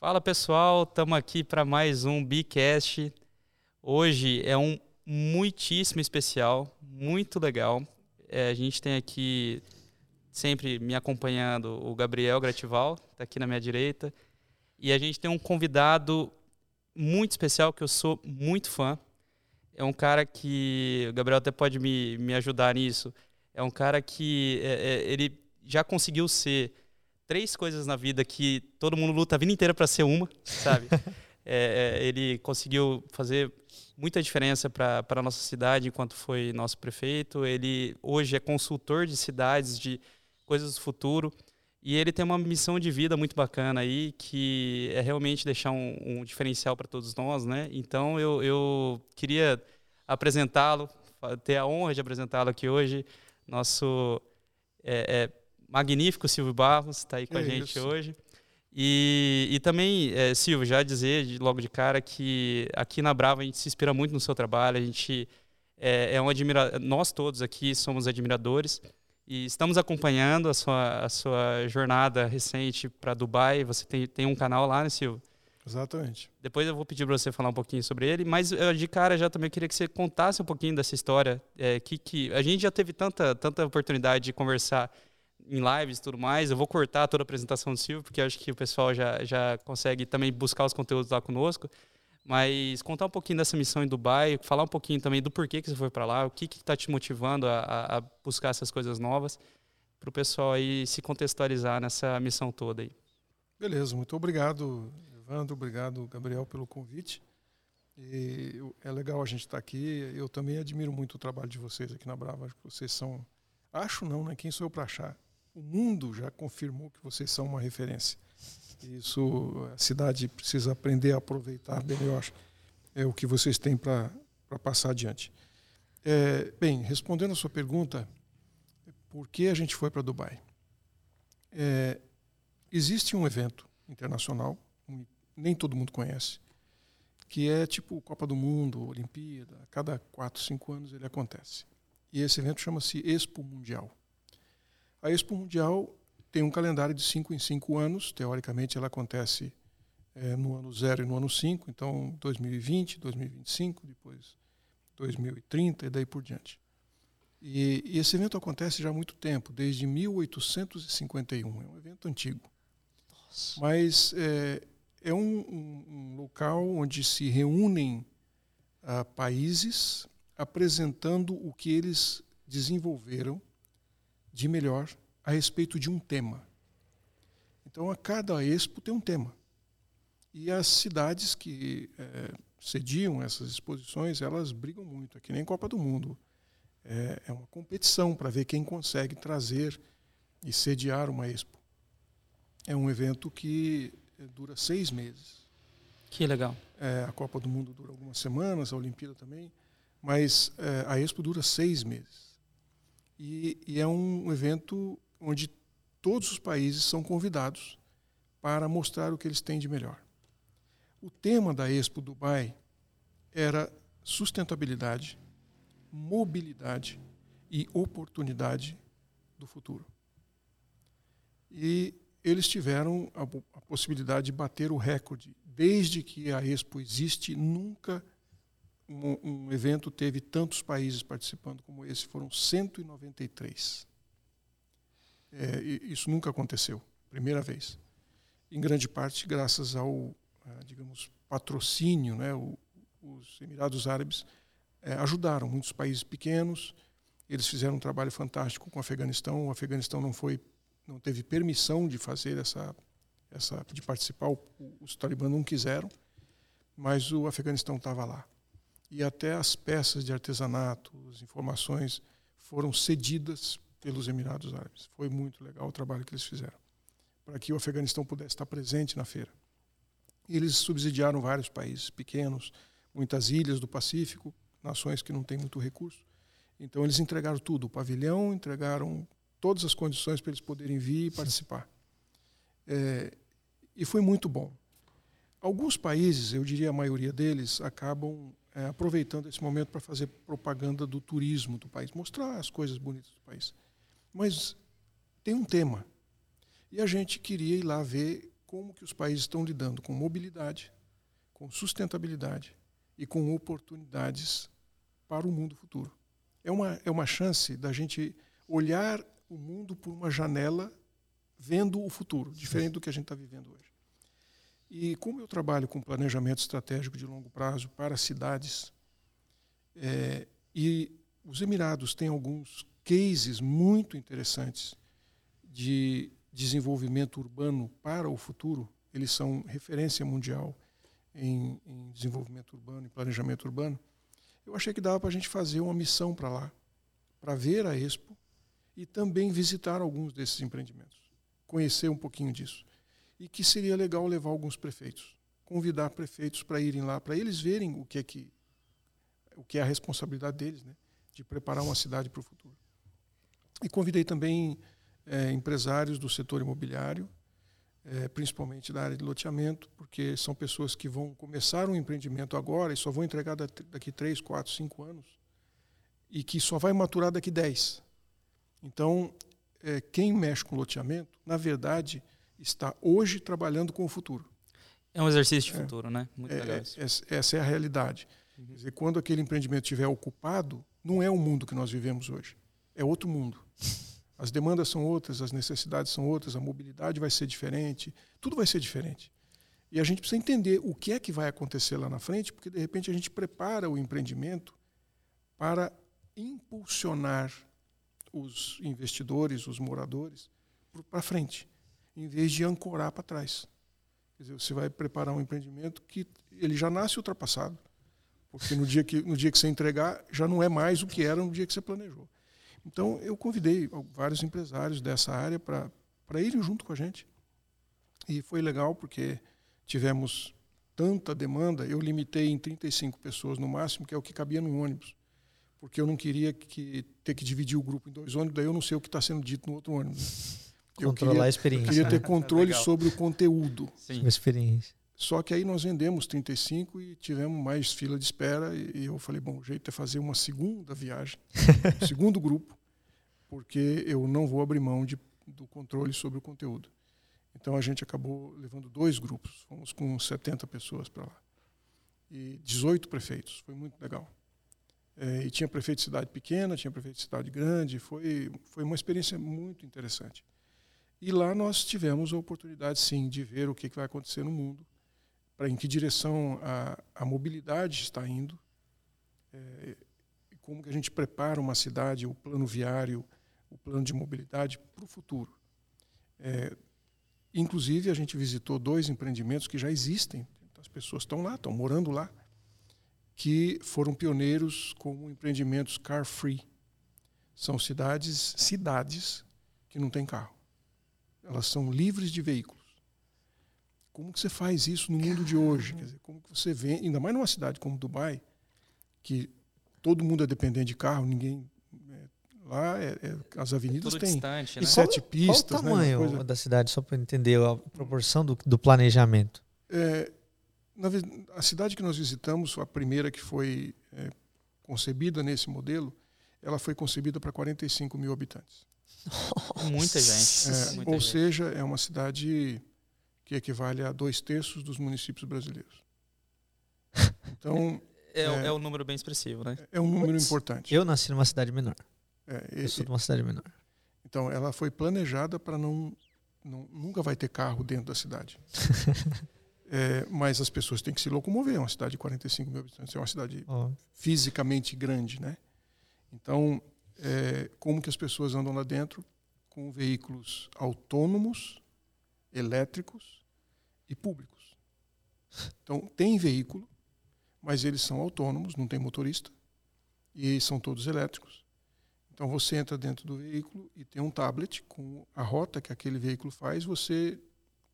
Fala pessoal, estamos aqui para mais um Bicast. Hoje é um muitíssimo especial, muito legal. É, a gente tem aqui sempre me acompanhando o Gabriel Gratival, está aqui na minha direita. E a gente tem um convidado muito especial que eu sou muito fã. É um cara que. O Gabriel até pode me, me ajudar nisso. É um cara que é, é, ele já conseguiu ser três coisas na vida que todo mundo luta a vida inteira para ser uma, sabe? É, é, ele conseguiu fazer muita diferença para a nossa cidade enquanto foi nosso prefeito. Ele hoje é consultor de cidades, de coisas do futuro. E ele tem uma missão de vida muito bacana aí, que é realmente deixar um, um diferencial para todos nós, né? Então eu, eu queria apresentá-lo, ter a honra de apresentá-lo aqui hoje, nosso é, é, magnífico Silvio Barros está aí com é a gente isso. hoje. E, e também, é, Silvio, já dizer logo de cara que aqui na Brava a gente se inspira muito no seu trabalho, a gente é, é um admira nós todos aqui somos admiradores e estamos acompanhando a sua, a sua jornada recente para Dubai. Você tem, tem um canal lá, né, Silvio? Exatamente. Depois eu vou pedir para você falar um pouquinho sobre ele, mas de cara já também queria que você contasse um pouquinho dessa história. É, que, que a gente já teve tanta, tanta oportunidade de conversar em lives e tudo mais. Eu vou cortar toda a apresentação do Silvio, porque acho que o pessoal já, já consegue também buscar os conteúdos lá conosco. Mas contar um pouquinho dessa missão em Dubai, falar um pouquinho também do porquê que você foi para lá, o que está te motivando a, a, buscar essas coisas novas, para o pessoal aí se contextualizar nessa missão toda aí. Beleza, muito obrigado, Evandro, obrigado, Gabriel, pelo convite. E é legal a gente estar tá aqui. Eu também admiro muito o trabalho de vocês aqui na Brava. Acho que vocês são. Acho não, né? Quem sou eu para achar? O mundo já confirmou que vocês são uma referência. Isso a cidade precisa aprender a aproveitar acho. É o que vocês têm para passar adiante. É, bem, respondendo a sua pergunta, por que a gente foi para Dubai? É, existe um evento internacional, nem todo mundo conhece, que é tipo Copa do Mundo, Olimpíada, a cada quatro, cinco anos ele acontece. E esse evento chama-se Expo Mundial. A Expo Mundial tem um calendário de cinco em cinco anos. Teoricamente, ela acontece é, no ano zero e no ano cinco. Então, 2020, 2025, depois 2030 e daí por diante. E, e, esse evento acontece já há muito tempo, desde 1851. É um evento antigo. Nossa. Mas é, é um, um, um, local onde se reúnem uh, países apresentando o que eles desenvolveram de melhor a respeito de um tema. Então, a cada expo tem um tema. E as cidades que é, sediam essas exposições, elas brigam muito, é que nem Copa do Mundo. É, é uma competição para ver quem consegue trazer e sediar uma expo. É um evento que é, dura seis meses. Que legal. É, a Copa do Mundo dura algumas semanas, a Olimpíada também, mas é, a expo dura seis meses. E, e é um evento onde todos os países são convidados para mostrar o que eles têm de melhor. O tema da Expo Dubai era sustentabilidade, mobilidade e oportunidade do futuro. E eles tiveram a, a, possibilidade de bater o recorde. Desde que a Expo existe, nunca um, um, evento teve tantos países participando como esse, foram 193. É, isso nunca aconteceu, primeira vez. Em grande parte graças ao, digamos, patrocínio, né? O, os Emirados Árabes é, ajudaram muitos países pequenos. Eles fizeram um trabalho fantástico com o Afeganistão. O Afeganistão não foi, não teve permissão de fazer essa, essa, de participar. Os talibãs não quiseram, mas o Afeganistão estava lá e até as peças de artesanato, as informações foram cedidas pelos Emirados Árabes. Foi muito legal o trabalho que eles fizeram, para que o Afeganistão pudesse estar presente na feira. Eles subsidiaram vários países pequenos, muitas ilhas do Pacífico, nações que não têm muito recurso. Então eles entregaram tudo, o pavilhão, entregaram todas as condições para eles poderem vir e participar. É, e foi muito bom. Alguns países, eu diria a maioria deles, acabam é, aproveitando esse momento para fazer propaganda do turismo do país, mostrar as coisas bonitas do país. Mas tem um tema. E a gente queria ir lá ver como que os países estão lidando com mobilidade, com sustentabilidade e com oportunidades para o mundo futuro. É uma, é uma chance da gente olhar o mundo por uma janela vendo o futuro, diferente do que a gente está vivendo hoje. E como eu trabalho com planejamento estratégico de longo prazo para cidades, é, e os Emirados têm alguns cases muito interessantes de desenvolvimento urbano para o futuro, eles são referência mundial em, em desenvolvimento urbano, em planejamento urbano. Eu achei que dava para a gente fazer uma missão para lá, para ver a Expo e também visitar alguns desses empreendimentos, conhecer um pouquinho disso e que seria legal levar alguns prefeitos, convidar prefeitos para irem lá, para eles verem o que é que o que é a responsabilidade deles, né, de preparar uma cidade para o futuro. E convidei também é, empresários do setor imobiliário, é, principalmente da área de loteamento, porque são pessoas que vão começar um empreendimento agora e só vão entregar daqui três, quatro, cinco anos e que só vai maturar daqui dez. Então, é, quem mexe com loteamento, na verdade, está hoje trabalhando com o futuro. É um exercício de é. futuro, né? Muito é, legal é, isso. Essa é a realidade. Uhum. Quer dizer, quando aquele empreendimento estiver ocupado, não é o mundo que nós vivemos hoje. É outro mundo. As demandas são outras, as necessidades são outras, a mobilidade vai ser diferente, tudo vai ser diferente. E a gente precisa entender o que é que vai acontecer lá na frente, porque de repente a gente prepara o empreendimento para impulsionar os investidores, os moradores, para frente em vez de ancorar para trás. Quer dizer, você vai preparar um empreendimento que ele já nasce ultrapassado, porque no dia que no dia que você entregar já não é mais o que era no dia que você planejou. Então eu convidei vários empresários dessa área para irem junto com a gente e foi legal porque tivemos tanta demanda, eu limitei em 35 pessoas no máximo, que é o que cabia no ônibus. Porque eu não queria que, ter que dividir o grupo em dois ônibus, daí eu não sei o que está sendo dito no outro ônibus. Controlar queria, a experiência. Eu queria ter né? controle sobre o conteúdo. Sim. A experiência. Só que aí nós vendemos 35 e tivemos mais fila de espera. E, eu falei, bom, o jeito é fazer uma segunda viagem, um segundo grupo, porque eu não vou abrir mão de, do controle sobre o conteúdo. Então a gente acabou levando dois grupos, fomos com 70 pessoas para lá. E 18 prefeitos, foi muito legal. É, e tinha prefeito de cidade pequena, tinha prefeito de cidade grande, foi, foi uma experiência muito interessante. E lá nós tivemos a oportunidade, sim, de ver o que vai acontecer no mundo, para em que direção a, a mobilidade está indo, é, como que a gente prepara uma cidade, o plano viário, o plano de mobilidade para o futuro. É, inclusive, a gente visitou dois empreendimentos que já existem, as pessoas estão lá, estão morando lá, que foram pioneiros como empreendimentos car-free. São cidades, cidades que não têm carro. Elas são livres de veículos. Como que você faz isso no mundo de hoje? Quer dizer, como que você vê, ainda mais numa cidade como Dubai, que todo mundo é dependente de carro, ninguém é, lá é, é, as avenidas é têm distante, né? sete qual, pistas. Qual o né, tamanho né, da cidade, só para entender a proporção do, do planejamento? É, na, a cidade que nós visitamos, a primeira que foi é, concebida nesse modelo, ela foi concebida para 45 mil habitantes. Muita gente. É, Muita ou gente. seja, é uma cidade que equivale a dois terços dos municípios brasileiros. Então. É, é, é um número bem expressivo, né? É um número importante. Eu nasci numa cidade menor. É, eu sou de uma cidade menor. Então, ela foi planejada para não, não. Nunca vai ter carro dentro da cidade. É, mas as pessoas têm que se locomover. É uma cidade de 45 mil habitantes, é uma cidade oh. fisicamente grande, né? Então, é, como que as pessoas andam lá dentro com veículos autônomos, elétricos e públicos. Então, tem veículo, mas eles são autônomos, não tem motorista, e são todos elétricos. Então, você entra dentro do veículo e tem um tablet com a rota que aquele veículo faz, você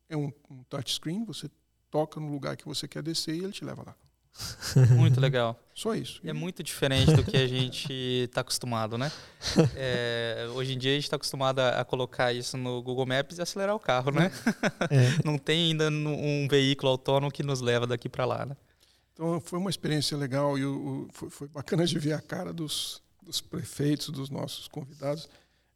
é um, um touchscreen, você toca no lugar que você quer descer e ele te leva lá. Muito legal. Só isso. É muito diferente do que a gente está acostumado, né? É, hoje em dia a gente está acostumado a, a, colocar isso no Google Maps e acelerar o carro, né? É. Não tem ainda um veículo autônomo que nos leva daqui para lá, né? Então foi uma experiência legal e o, o, foi, foi, bacana de ver a cara dos, dos prefeitos, dos nossos convidados.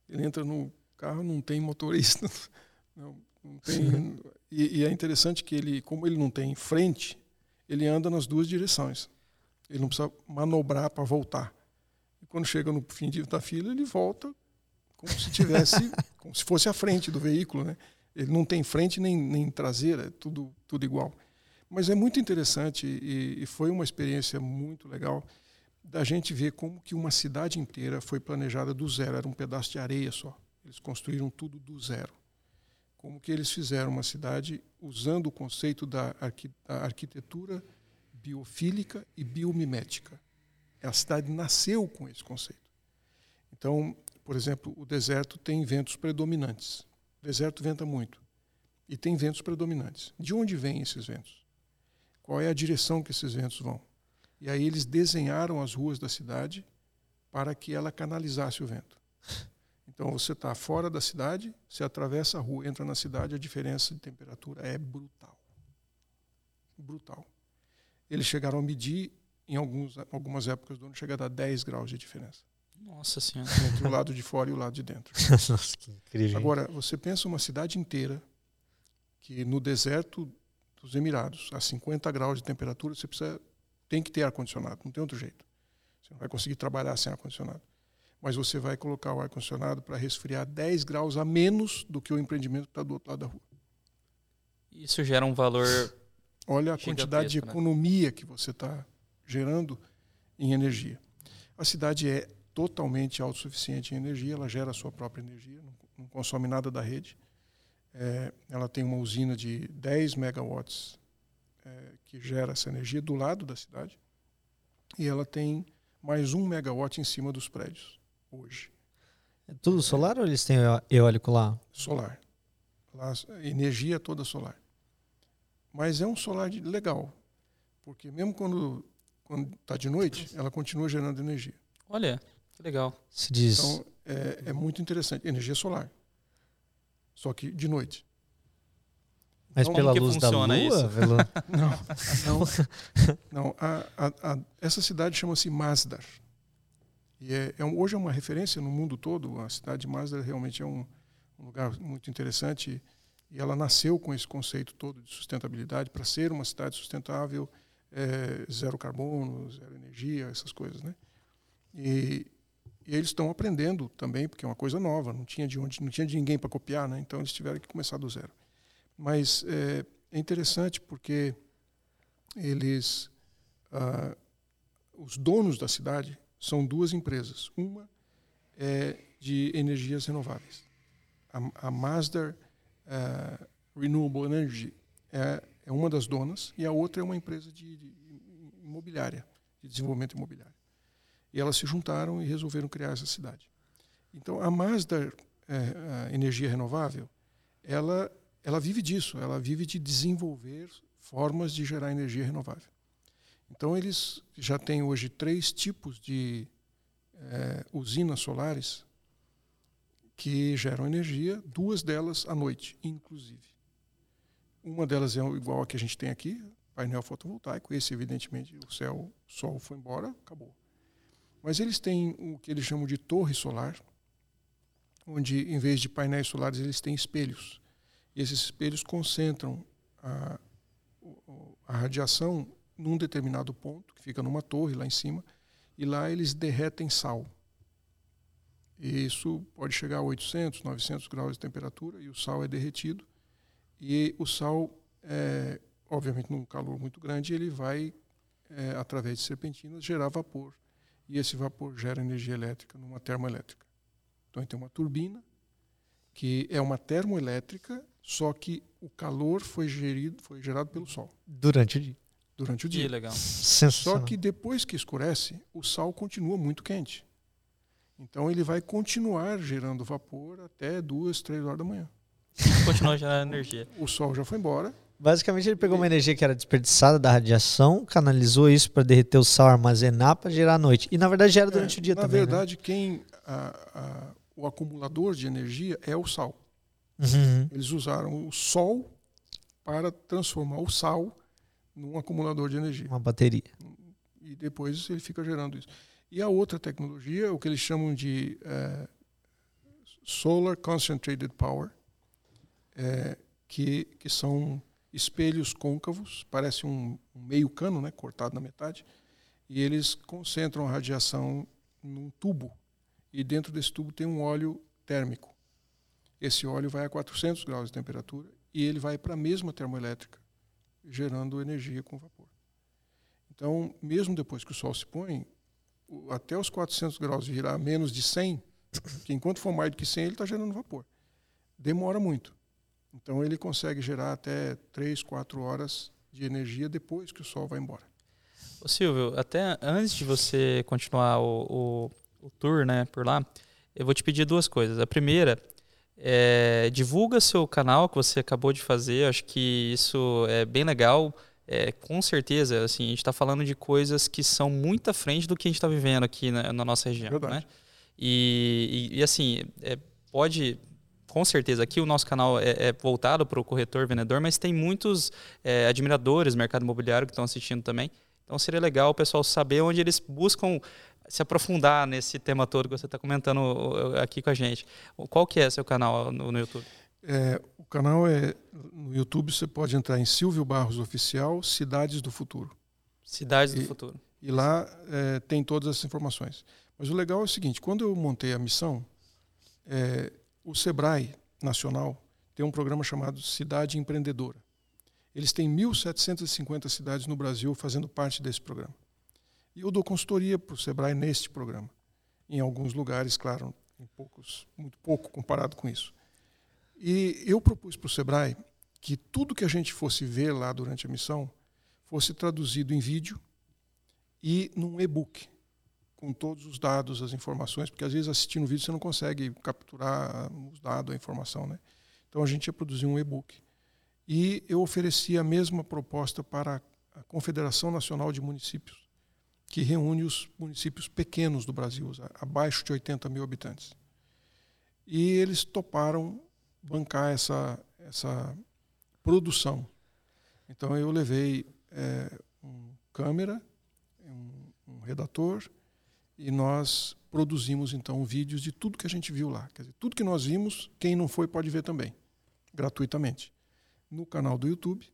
Ele entra no carro, não tem motorista. Não, Não tem, e, e é interessante que ele, como ele não tem frente, ele anda nas duas direções. Ele não precisa manobrar para voltar. E quando chega no fim da fila, ele volta como se tivesse, como se fosse a frente do veículo, né? Ele não tem frente nem, nem traseira, é tudo, tudo igual. Mas é muito interessante e, e foi uma experiência muito legal da gente ver como que uma cidade inteira foi planejada do zero. Era um pedaço de areia só. Eles construíram tudo do zero. Como que eles fizeram uma cidade usando o conceito da, arqui, da arquitetura biofílica e biomimética. A cidade nasceu com esse conceito. Então, por exemplo, o deserto tem ventos predominantes. O deserto venta muito. E tem ventos predominantes. De onde vêm esses ventos? Qual é a direção que esses ventos vão? E aí eles desenharam as ruas da cidade para que ela canalizasse o vento. Então você está fora da cidade, você atravessa a rua, entra na cidade, a diferença de temperatura é brutal. Brutal. Eles chegaram a medir, em alguns, algumas épocas do ano, chega a dar 10 graus de diferença. Nossa Senhora. Entre o lado de fora e o lado de dentro. Nossa, que incrível. Agora, você pensa uma cidade inteira que no deserto dos Emirados, a 50 graus de temperatura, você precisa, tem que ter ar-condicionado, não tem outro jeito. Você não vai conseguir trabalhar sem ar-condicionado. Mas você vai colocar o ar-condicionado para resfriar 10 graus a menos do que o empreendimento que está do outro lado da rua. Isso gera um valor. Olha a quantidade de né? economia que você está gerando em energia. A cidade é totalmente autossuficiente em energia, ela gera a sua própria energia, não, não consome nada da rede. É, ela tem uma usina de 10 megawatts é, que gera essa energia do lado da cidade e ela tem mais um megawatt em cima dos prédios hoje, É tudo solar ou eles têm eó- eólico lá? solar. Lá, energia é toda solar. Mas é um solar de- legal, porque mesmo quando quando está de noite, ela continua gerando energia. Olha, que legal. Se diz. Então é, é muito interessante. Energia solar, só que de noite. mas como pela luz da lua? funciona isso? Não, não, não. A, a, a, essa cidade chama-se Masdar. E é, é um- hoje é uma referência no mundo todo. A cidade de Masdar realmente é um, um lugar muito interessante. E ela nasceu com esse conceito todo de sustentabilidade para ser uma cidade sustentável, é, zero carbono, zero energia, essas coisas, né? E, e eles estão aprendendo também, porque é uma coisa nova. Não tinha de onde, não tinha de ninguém para copiar, né? Então eles tiveram que começar do zero. Mas é, é interessante porque eles, ah, os donos da cidade são duas empresas. Uma é de energias renováveis. A, a Masdar ah, Renewable Energy é, é uma das donas e a outra é uma empresa de, de imobiliária, de desenvolvimento imobiliário. E elas se juntaram e resolveram criar essa cidade. Então, a Masdar a Energia Renovável, ela ela vive disso, ela vive de desenvolver formas de gerar energia renovável. Então, eles já têm hoje três tipos de eh, usinas solares que geram energia, duas delas à noite, inclusive. Uma delas é igual a que a gente tem aqui, painel fotovoltaico. Esse, evidentemente, o céu, o sol foi embora, acabou. Mas eles têm o que eles chamam de torre solar, onde, em vez de painéis solares, eles têm espelhos. E esses espelhos concentram a, a radiação num determinado ponto, que fica numa torre lá em cima, e lá eles derretem sal. E isso pode chegar a 800, 900 graus de temperatura, e o sal é derretido. E o sal, é, obviamente, num calor muito grande, ele vai, é, através de serpentinas, gerar vapor. E esse vapor gera energia elétrica numa termoelétrica. Então, tem uma turbina, que é uma termoelétrica, só que o calor foi, gerido, foi gerado pelo sol Durante o dia. Durante o Que dia. legal. Só que depois que escurece, o sal continua muito quente. Então ele vai continuar gerando vapor até duas, três horas da manhã. Continua gerando energia. O sol já foi embora. Basicamente, ele pegou uma energia que era desperdiçada da radiação, canalizou isso para derreter o sal, armazenar para gerar à noite. E na verdade gera durante É, o dia na também. né? verdade, quem a- a- o acumulador de energia é o sal. né? Uhum. Eles usaram o sol para transformar o sal num acumulador de energia. Uma bateria. e depois ele fica gerando isso. E a outra tecnologia, o que eles chamam de eh, Solar Concentrated Power, eh, que, que são espelhos côncavos, parece um, um meio cano, né, cortado na metade, e eles concentram a radiação num tubo. E dentro desse tubo tem um óleo térmico. Esse óleo vai a 400 graus de temperatura e ele vai para a mesma termoelétrica, gerando energia com vapor. Então, mesmo depois que o sol se põe, até os 400 graus virar menos de 100, que enquanto for mais do que 100, ele está gerando vapor. Demora muito. Então, ele consegue gerar até 3, 4 horas de energia depois que o sol vai embora. Ô Silvio, até antes de você continuar o, o, o tour né, por lá, eu vou te pedir duas coisas. A primeira é, divulga seu canal que você acabou de fazer. Acho que isso é bem legal. É, com certeza, assim, a gente está falando de coisas que são muito à frente do que a gente está vivendo aqui na, na nossa região. Né? E, e, e, assim, é, pode, com certeza, aqui o nosso canal é, é voltado para o corretor, vendedor, mas tem muitos é, admiradores do mercado imobiliário que estão assistindo também. Então seria legal o pessoal saber onde eles buscam se aprofundar nesse tema todo que você está comentando aqui com a gente. Qual que é seu canal no, no YouTube? É, o canal é no YouTube você pode entrar em Silvio Barros Oficial Cidades do Futuro. Cidades e, do Futuro. E lá é, tem todas as informações. Mas o legal é o seguinte: quando eu montei a missão, é, o Sebrae Nacional tem um programa chamado Cidade Empreendedora. Eles têm 1.750 cidades no Brasil fazendo parte desse programa. E eu dou consultoria para o Sebrae neste programa. Em alguns lugares, claro, em poucos, muito pouco comparado com isso. E eu propus para o Sebrae que tudo que a gente fosse ver lá durante a missão fosse traduzido em vídeo e num e-book, com todos os dados, as informações, porque às vezes assistindo o vídeo você não consegue capturar os dados, a informação. Né? Então a gente ia produzir um e-book. E eu ofereci a mesma proposta para a Confederação Nacional de Municípios que reúne os municípios pequenos do Brasil, abaixo de 80 mil habitantes. E eles toparam bancar essa, essa produção. Então eu levei é, um câmera, um, um, redator, e nós produzimos então vídeos de tudo que a gente viu lá. Quer dizer, tudo que nós vimos, quem não foi pode ver também, gratuitamente, no canal do YouTube.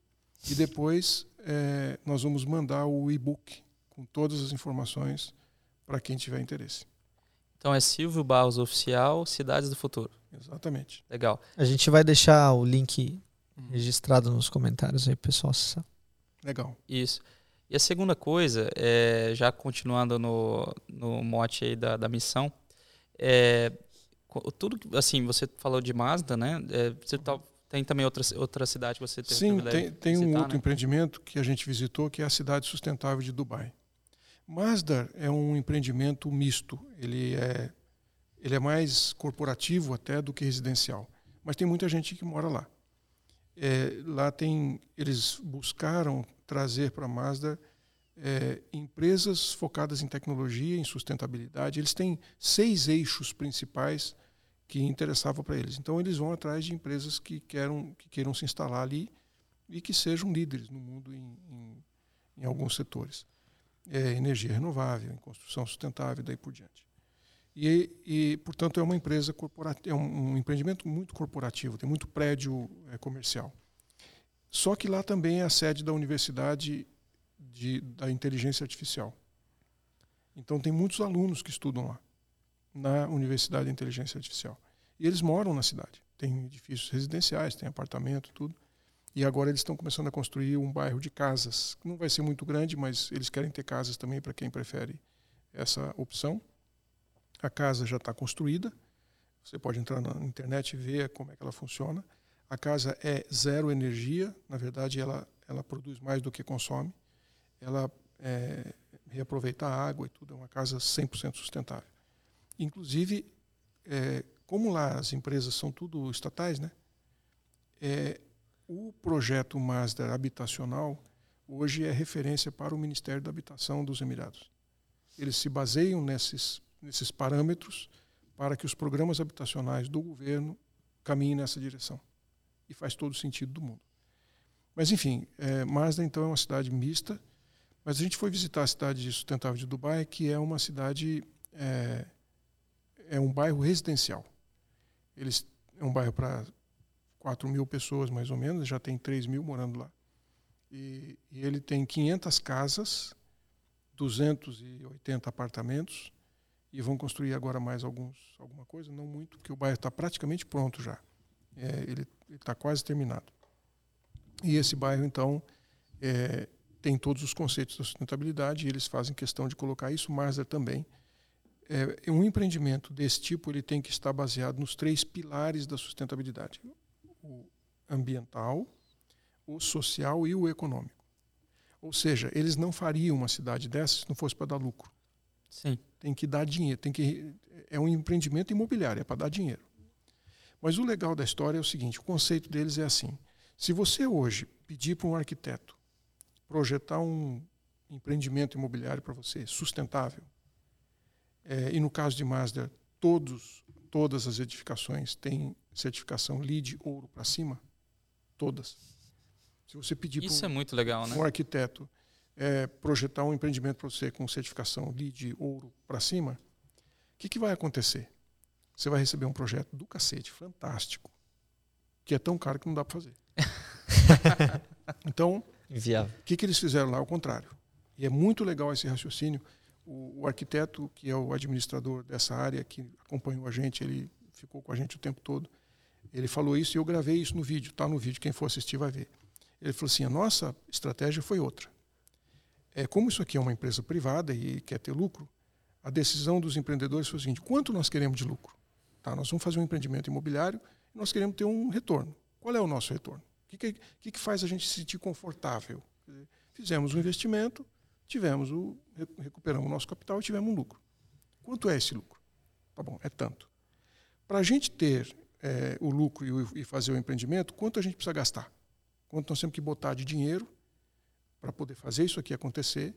E depois é, nós vamos mandar o e-book com todas as informações para quem tiver interesse. Então é Silvio Barros Oficial, Cidades do Futuro. Exatamente. Legal. A gente vai deixar o link uhum. registrado nos comentários aí, pessoal. Legal. Isso. E a segunda coisa, é, já continuando no, no mote aí da, da missão, é, tudo assim, você falou de Mazda, né? É, você tá, tem também outra, outra cidade que você teve Sim, tem, tem visitar, um outro né? empreendimento que a gente visitou, que é a cidade sustentável de Dubai. Mazda é um empreendimento misto. Ele é, ele é mais corporativo até do que residencial. Mas tem muita gente que mora lá. É, lá tem, eles buscaram trazer para a Mazda é, empresas focadas em tecnologia, em sustentabilidade. Eles têm seis eixos principais que interessavam para eles. Então eles vão atrás de empresas que queiram, que queiram se instalar ali e que sejam líderes no mundo em, em, em alguns setores é, energia renovável, em construção sustentável e daí por diante. E, e portanto, é uma empresa corporativa, é um, um, empreendimento muito corporativo, tem muito prédio é, comercial. Só que lá também é a sede da Universidade de, da Inteligência Artificial. Então, tem muitos alunos que estudam lá, na Universidade da Inteligência Artificial. E eles moram na cidade. Tem edifícios residenciais, tem apartamento, tudo. E agora eles estão começando a construir um bairro de casas. Não vai ser muito grande, mas eles querem ter casas também para quem prefere essa opção. A casa já está construída. Você pode entrar na internet e ver como é que ela funciona. A casa é zero energia. Na verdade, ela, ela produz mais do que consome. Ela é, reaproveita a água e tudo. É uma casa 100% sustentável. Inclusive, é, como lá as empresas são tudo estatais, né? É, o projeto Mazda habitacional hoje é referência para o Ministério da Habitação dos Emirados. Eles se baseiam nesses, nesses parâmetros para que os programas habitacionais do governo caminhem nessa direção. E faz todo sentido do mundo. Mas, enfim, é, Mazda então é uma cidade mista, mas a gente foi visitar a cidade sustentável de Dubai, que é uma cidade, é, é um bairro residencial. Eles, é um bairro para 4 mil pessoas mais ou menos, já tem 3 mil morando lá. E, e ele tem 500 casas, 280 apartamentos e vão construir agora mais alguns, alguma coisa, não muito, porque o bairro está praticamente pronto já. É, ele está quase terminado. E esse bairro, então, é, tem todos os conceitos da sustentabilidade e eles fazem questão de colocar isso. Mazda também. É, um empreendimento desse tipo ele tem que estar baseado nos três pilares da sustentabilidade: o ambiental, o social e o econômico. Ou seja, eles não fariam uma cidade dessa se não fosse para dar lucro. Sim. Tem que dar dinheiro, tem que é um empreendimento imobiliário, é para dar dinheiro. Mas o legal da história é o seguinte, o conceito deles é assim: se você hoje pedir para um arquiteto projetar um empreendimento imobiliário para você sustentável, é, e no caso de Mazda, todos, todas as edificações têm certificação LEED ouro para cima, todas. Se você pedir Isso para um, é muito legal, né? um arquiteto é, projetar um empreendimento para você com certificação LEED ouro para cima, o que, que vai acontecer? Você vai receber um projeto do cacete, fantástico, que é tão caro que não dá para fazer. então, o que, que eles fizeram lá? Ao contrário. E é muito legal esse raciocínio. O, o arquiteto, que é o administrador dessa área, que acompanhou a gente, ele ficou com a gente o tempo todo, ele falou isso e eu gravei isso no vídeo. Está no vídeo, quem for assistir vai ver. Ele falou assim: a nossa estratégia foi outra. É, como isso aqui é uma empresa privada e quer ter lucro, a decisão dos empreendedores foi o seguinte: quanto nós queremos de lucro? Tá, nós vamos fazer um empreendimento imobiliário e nós queremos ter um retorno. Qual é o nosso retorno? O que, que, que faz a gente se sentir confortável? Fizemos um investimento, tivemos o, recuperamos o nosso capital e tivemos um lucro. Quanto é esse lucro? Tá bom, é tanto. Para a gente ter é, o lucro e, e fazer o empreendimento, quanto a gente precisa gastar? Quanto nós temos que botar de dinheiro para poder fazer isso aqui acontecer,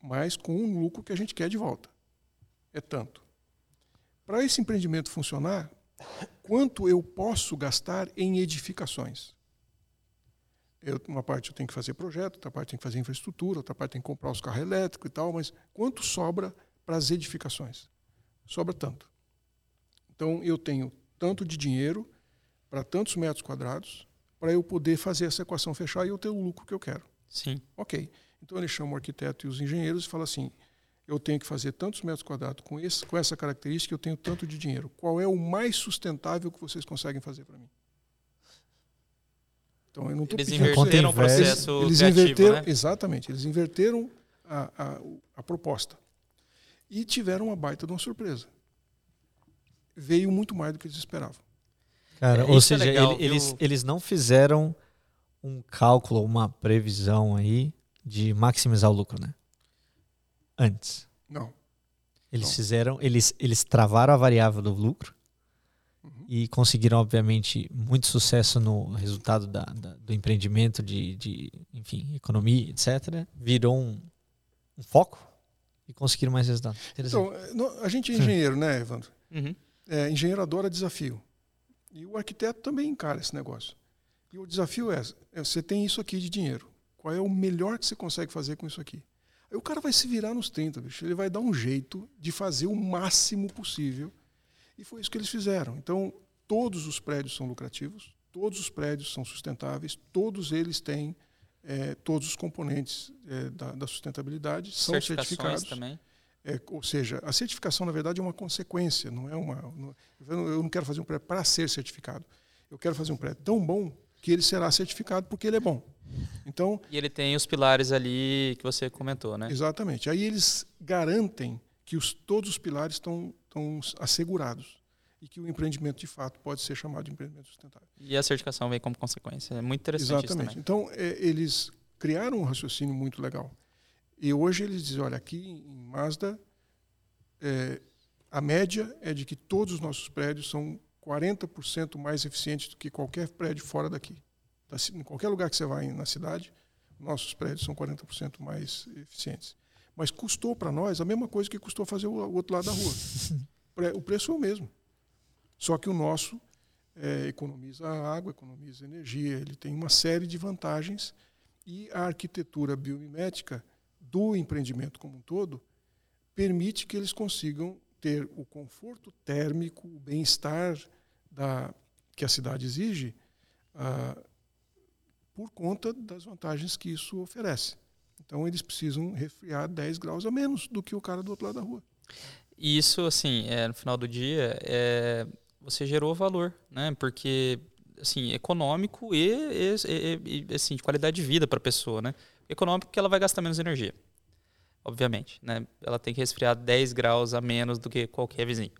mas com um lucro que a gente quer de volta. É tanto. Para esse empreendimento funcionar, quanto eu posso gastar em edificações? Eu, uma parte eu tenho que fazer projeto, outra parte tem que fazer infraestrutura, outra parte tem que comprar os carros elétricos e tal, mas quanto sobra para as edificações? Sobra tanto. Então eu tenho tanto de dinheiro para tantos metros quadrados para eu poder fazer essa equação fechar e eu ter o lucro que eu quero. Sim. Ok. Então ele chama o arquiteto e os engenheiros e fala assim: eu tenho que fazer tantos metros quadrados com, esse, com essa característica, eu tenho tanto de dinheiro. Qual é o mais sustentável que vocês conseguem fazer para mim? Então eu não estou Eles inverteram o processo eles criativo, inverteram, né? exatamente, eles inverteram a, a, a proposta e tiveram uma baita de uma surpresa. Veio muito mais do que eles esperavam. Cara, É, ou é seja, legal, ele- eles, eles não fizeram um cálculo, uma previsão aí de maximizar o lucro, né? Antes. Não. Eles Não. fizeram, eles, eles travaram a variável do lucro Uhum. e conseguiram, obviamente, muito sucesso no resultado da, da- do empreendimento de, de, enfim, economia, etc. Virou um, um foco e conseguiram mais resultados. Interessante. Então, eh, não- a gente é engenheiro, né, Evandro? Uhum. É, engenheiro adora desafio. E o arquiteto também encara esse negócio. E o desafio é, é, você tem isso aqui de dinheiro. Qual é o melhor que você consegue fazer com isso aqui? Aí o cara vai se virar nos 30, bicho. Ele vai dar um jeito de fazer o máximo possível. E foi isso que eles fizeram. Então, todos os prédios são lucrativos, todos os prédios são sustentáveis, todos eles têm eh, todos os componentes eh, da, da sustentabilidade, são certificados. também. É, ou seja, a certificação, na verdade, é uma consequência, não é uma. não- eu não- quero fazer um prédio para ser certificado. Eu quero fazer um prédio tão bom que ele será certificado porque ele é bom. Então, E ele tem os pilares ali que você comentou, né? exatamente. Aí eles garantem que os, todos os pilares estão, estão assegurados e que o empreendimento, de fato, pode ser chamado de empreendimento sustentável. E a certificação vem como consequência. É muito interessante Exatamente. Então, é, eles criaram um raciocínio muito legal. E hoje eles dizem, olha, aqui em Mazda, é, a média é de que todos os nossos prédios são 40% mais eficientes do que qualquer prédio fora daqui. Em qualquer lugar que você vai na cidade, nossos prédios são 40% mais eficientes. Mas custou para nós a mesma coisa que custou fazer o outro lado da rua. O preço é o mesmo. Só que o nosso é, economiza água, economiza energia, ele tem uma série de vantagens e a arquitetura biomimética do empreendimento como um todo permite que eles consigam ter o conforto térmico, o bem-estar da- que a cidade exige, ah, por conta das vantagens que isso oferece. Então eles precisam resfriar 10 graus a menos do que o cara do outro lado da rua. E isso, assim, é, no final do dia, é, você gerou valor, né? Porque, assim, econômico e, e, e assim, de qualidade de vida para a pessoa, né? Econômico porque ela vai gastar menos energia, obviamente, né? Ela tem que resfriar 10 graus a menos do que qualquer vizinho.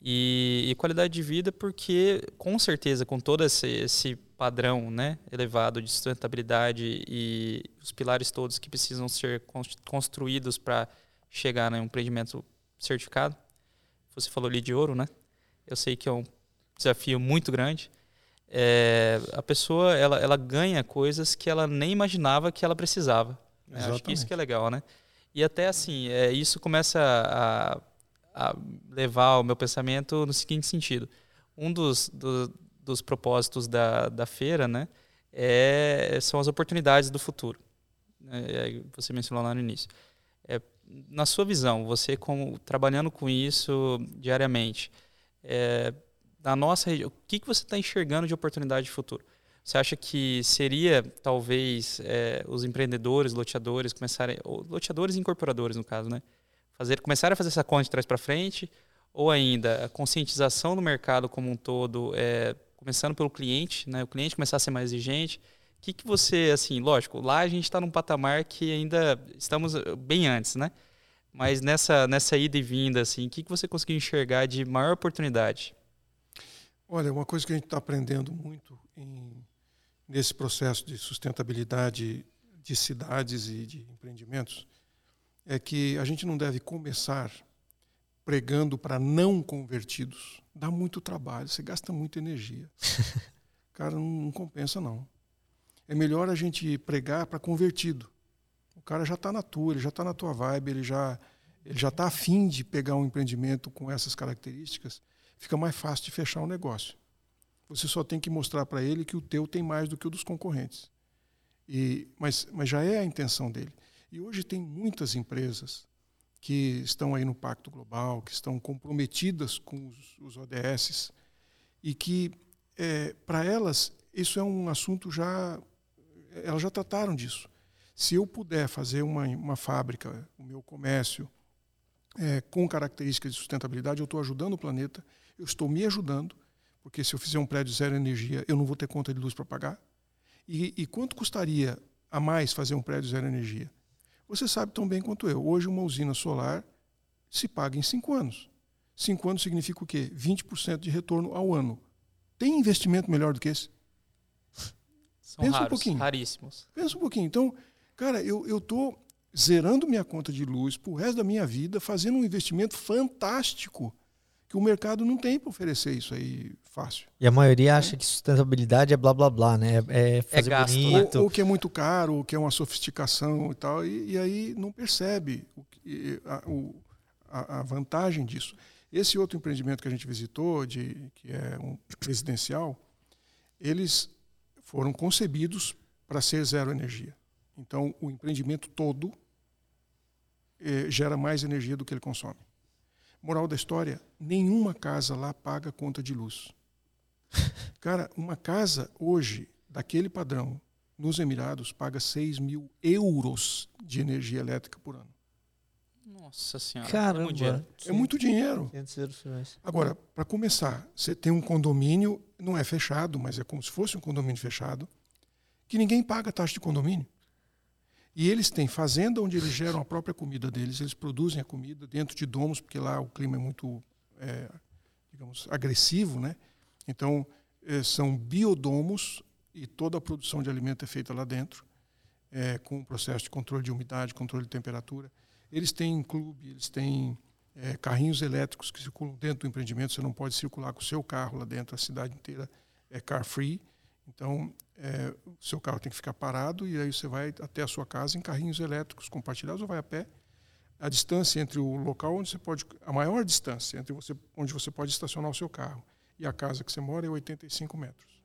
E, e qualidade de vida porque, com certeza, com todo esse, esse padrão né, elevado de sustentabilidade e os pilares todos que precisam ser construídos para chegar em né, um empreendimento certificado. Você falou ali de ouro, né? Eu sei que é um desafio muito grande. É, a pessoa ela, ela ganha coisas que ela nem imaginava que ela precisava. Né? Acho que isso que é legal, né? E até assim, é, isso começa a, a levar o meu pensamento no seguinte sentido. Um dos, do, dos propósitos da, da feira né, é, são as oportunidades do futuro. É, você mencionou lá no início. É, na sua visão, você como, trabalhando com isso diariamente, é, na nossa região, o que, que você está enxergando de oportunidade de futuro? Você acha que seria, talvez, é, os empreendedores, loteadores, começarem, loteadores e incorporadores, no caso, né? fazer, começar a fazer essa conta de trás para frente, ou ainda a conscientização do mercado como um todo, é, começando pelo cliente, né? o cliente começar a ser mais exigente. O que, que você, assim, lógico, lá a gente está num patamar que ainda estamos eh, bem antes, né? Mas nessa, nessa ida e vinda, assim, o que, que você conseguiu enxergar de maior oportunidade? Olha, uma coisa que a gente está aprendendo muito em, nesse processo de sustentabilidade de cidades e de empreendimentos é que a gente não deve começar pregando para não convertidos. Dá muito trabalho, você gasta muita energia. Cara, não, compensa não. É melhor a gente pregar para convertido. O cara já está na tua, ele já está na tua vibe, ele já ele já está afim de pegar um empreendimento com essas características. Fica mais fácil de fechar o um negócio. Você só tem que mostrar para ele que o teu tem mais do que o dos concorrentes. E, mas, mas já é a intenção dele. E hoje tem muitas empresas que estão aí no Pacto Global, que estão comprometidas com os, os ODS e que, é, para elas, isso é um assunto já. Elas já trataram disso. Se eu puder fazer uma, uma fábrica, o meu comércio, é, com características de sustentabilidade, eu estou ajudando o planeta, eu estou me ajudando, porque se eu fizer um prédio zero energia, eu não vou ter conta de luz para pagar. E, e quanto custaria a mais fazer um prédio zero energia? Você sabe tão bem quanto eu. Hoje, uma usina solar se paga em cinco anos. Cinco anos significa o quê? 20% de retorno ao ano. Tem investimento melhor do que esse? São Pensa raros, um pouquinho. raríssimos. Pensa um pouquinho. Então, cara, eu estou zerando minha conta de luz para o resto da minha vida, fazendo um investimento fantástico que o mercado não tem para oferecer isso aí fácil. E a maioria acha que sustentabilidade é blá blá blá, né? É, é fazer é gasto, bonito. Ou, ou, que é muito caro, ou que é uma sofisticação e tal, e, e aí não percebe o, a, o, a, a, vantagem disso. Esse outro empreendimento que a gente visitou, de, que é um residencial, eles foram concebidos para ser zero energia. Então, o empreendimento todo eh, gera mais energia do que ele consome. Moral da história: nenhuma casa lá paga conta de luz. Cara, uma casa hoje, daquele padrão, nos Emirados, paga 6 mil euros de energia elétrica por ano. Nossa Senhora. Caramba. É muito dinheiro. É muito dinheiro. Agora, para começar, você tem um condomínio, não é fechado, mas é como se fosse um condomínio fechado, que ninguém paga taxa de condomínio. E eles têm fazenda onde eles geram a própria comida deles, eles produzem a comida dentro de domos, porque lá o clima é muito, é, digamos, agressivo, né? Então, é, são biodomos e toda a produção de alimento é feita lá dentro, é, com o processo de controle de umidade, controle de temperatura. Eles têm clube, eles têm é, carrinhos elétricos que circulam dentro do empreendimento, você não pode circular com o seu carro lá dentro, a cidade inteira é car free. Então, é, o seu carro tem que ficar parado e aí você vai até a sua casa em carrinhos elétricos compartilhados ou vai a pé. A distância entre o local onde você pode, a maior distância entre você, onde você pode estacionar o seu carro e a casa que você mora é 85 metros.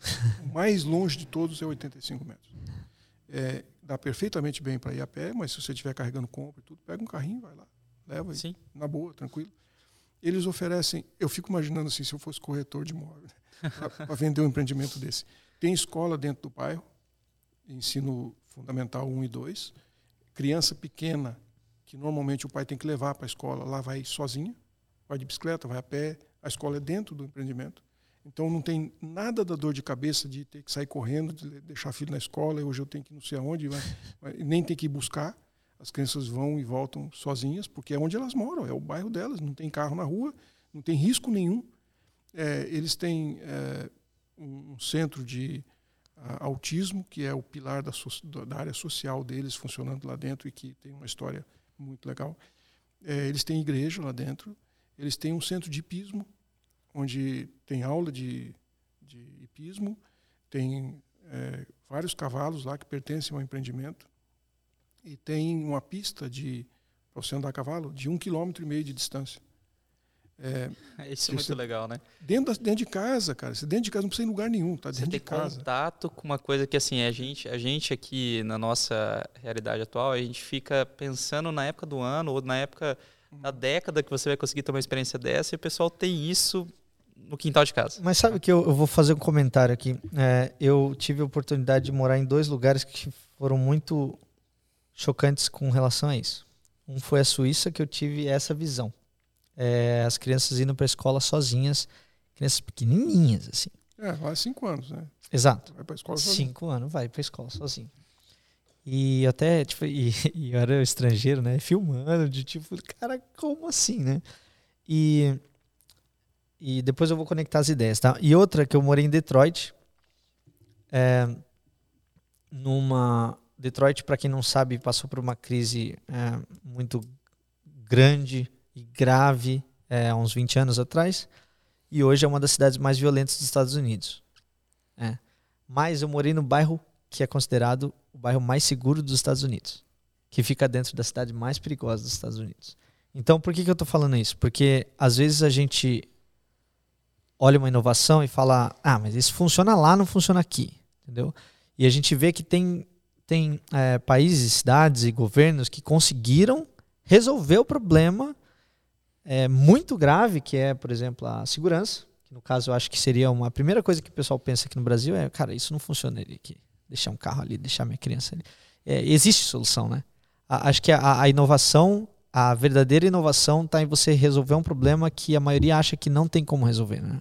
o mais longe de todos é 85 metros. É, dá perfeitamente bem para ir a pé, mas se você estiver carregando compra e tudo, pega um carrinho, vai lá, leva Sim. na boa, tranquilo. eles oferecem. Eu fico imaginando assim, se eu fosse corretor de imóvel, né, para vender um empreendimento desse. Tem escola dentro do bairro, ensino fundamental 1 e 2. Criança pequena, que normalmente o pai tem que levar para a escola, lá vai sozinha, vai de bicicleta, vai a pé, a escola é dentro do empreendimento. Então não tem nada da dor de cabeça de ter que sair correndo, de deixar filho na escola, e hoje eu tenho que não sei aonde, nem tem que ir buscar. As crianças vão e voltam sozinhas, porque é onde elas moram, é o bairro delas, não tem carro na rua, não tem risco nenhum. É, eles têm é, um, centro de autismo, que é o pilar da, so, da, área social deles, funcionando lá dentro e que tem uma história muito legal. É, eles têm igreja lá dentro, eles têm um centro de hipismo, onde tem aula de, de hipismo, tem é, vários cavalos lá que pertencem ao empreendimento e tem uma pista de para você andar a cavalo de um quilômetro e meio de distância. É, Isso é muito legal, né? Dentro, dentro de casa, cara. Você dentro de casa não precisa ir em lugar nenhum, tá dentro você de casa. contato com uma coisa que assim, a gente, a gente aqui na nossa realidade atual, a gente fica pensando na época do ano ou na época da década que você vai conseguir ter uma experiência dessa e o pessoal tem isso no quintal de casa. Mas sabe que eu, eu vou fazer um comentário aqui. É, eu tive a oportunidade de morar em dois lugares que foram muito chocantes com relação a isso. Um foi a Suíça, que eu tive essa visão. É, as crianças indo para a escola sozinhas, crianças pequenininhas, assim. É, vai cinco anos, né? Exato. Vai para escola sozinho. Cinco anos, vai para a escola sozinho. E até, tipo, e, e eu era estrangeiro, né? Filmando, de tipo, cara, como assim, né? E e depois eu vou conectar as ideias, tá? E outra que eu morei em Detroit, é, numa Detroit, para quem não sabe, passou por uma crise é, muito grande e grave é, há uns 20 anos atrás, e hoje é uma das cidades mais violentas dos Estados Unidos. É. Mas eu morei no bairro que é considerado o bairro mais seguro dos Estados Unidos, que fica dentro da cidade mais perigosa dos Estados Unidos. Então, por que, que eu estou falando isso? Porque às vezes a gente olha uma inovação e fala, ah, mas isso funciona lá, não funciona aqui, entendeu? E a gente vê que tem, tem é, países, cidades e governos que conseguiram resolver o problema é, muito grave que é, por exemplo, a segurança. Que no caso eu acho que seria uma a primeira coisa que o pessoal pensa aqui no Brasil é, cara, isso não funcionaria aqui. Deixar um carro ali, deixar minha criança ali. É, existe solução, né? A, acho que a, a inovação a verdadeira inovação está em você resolver um problema que a maioria acha que não tem como resolver, né?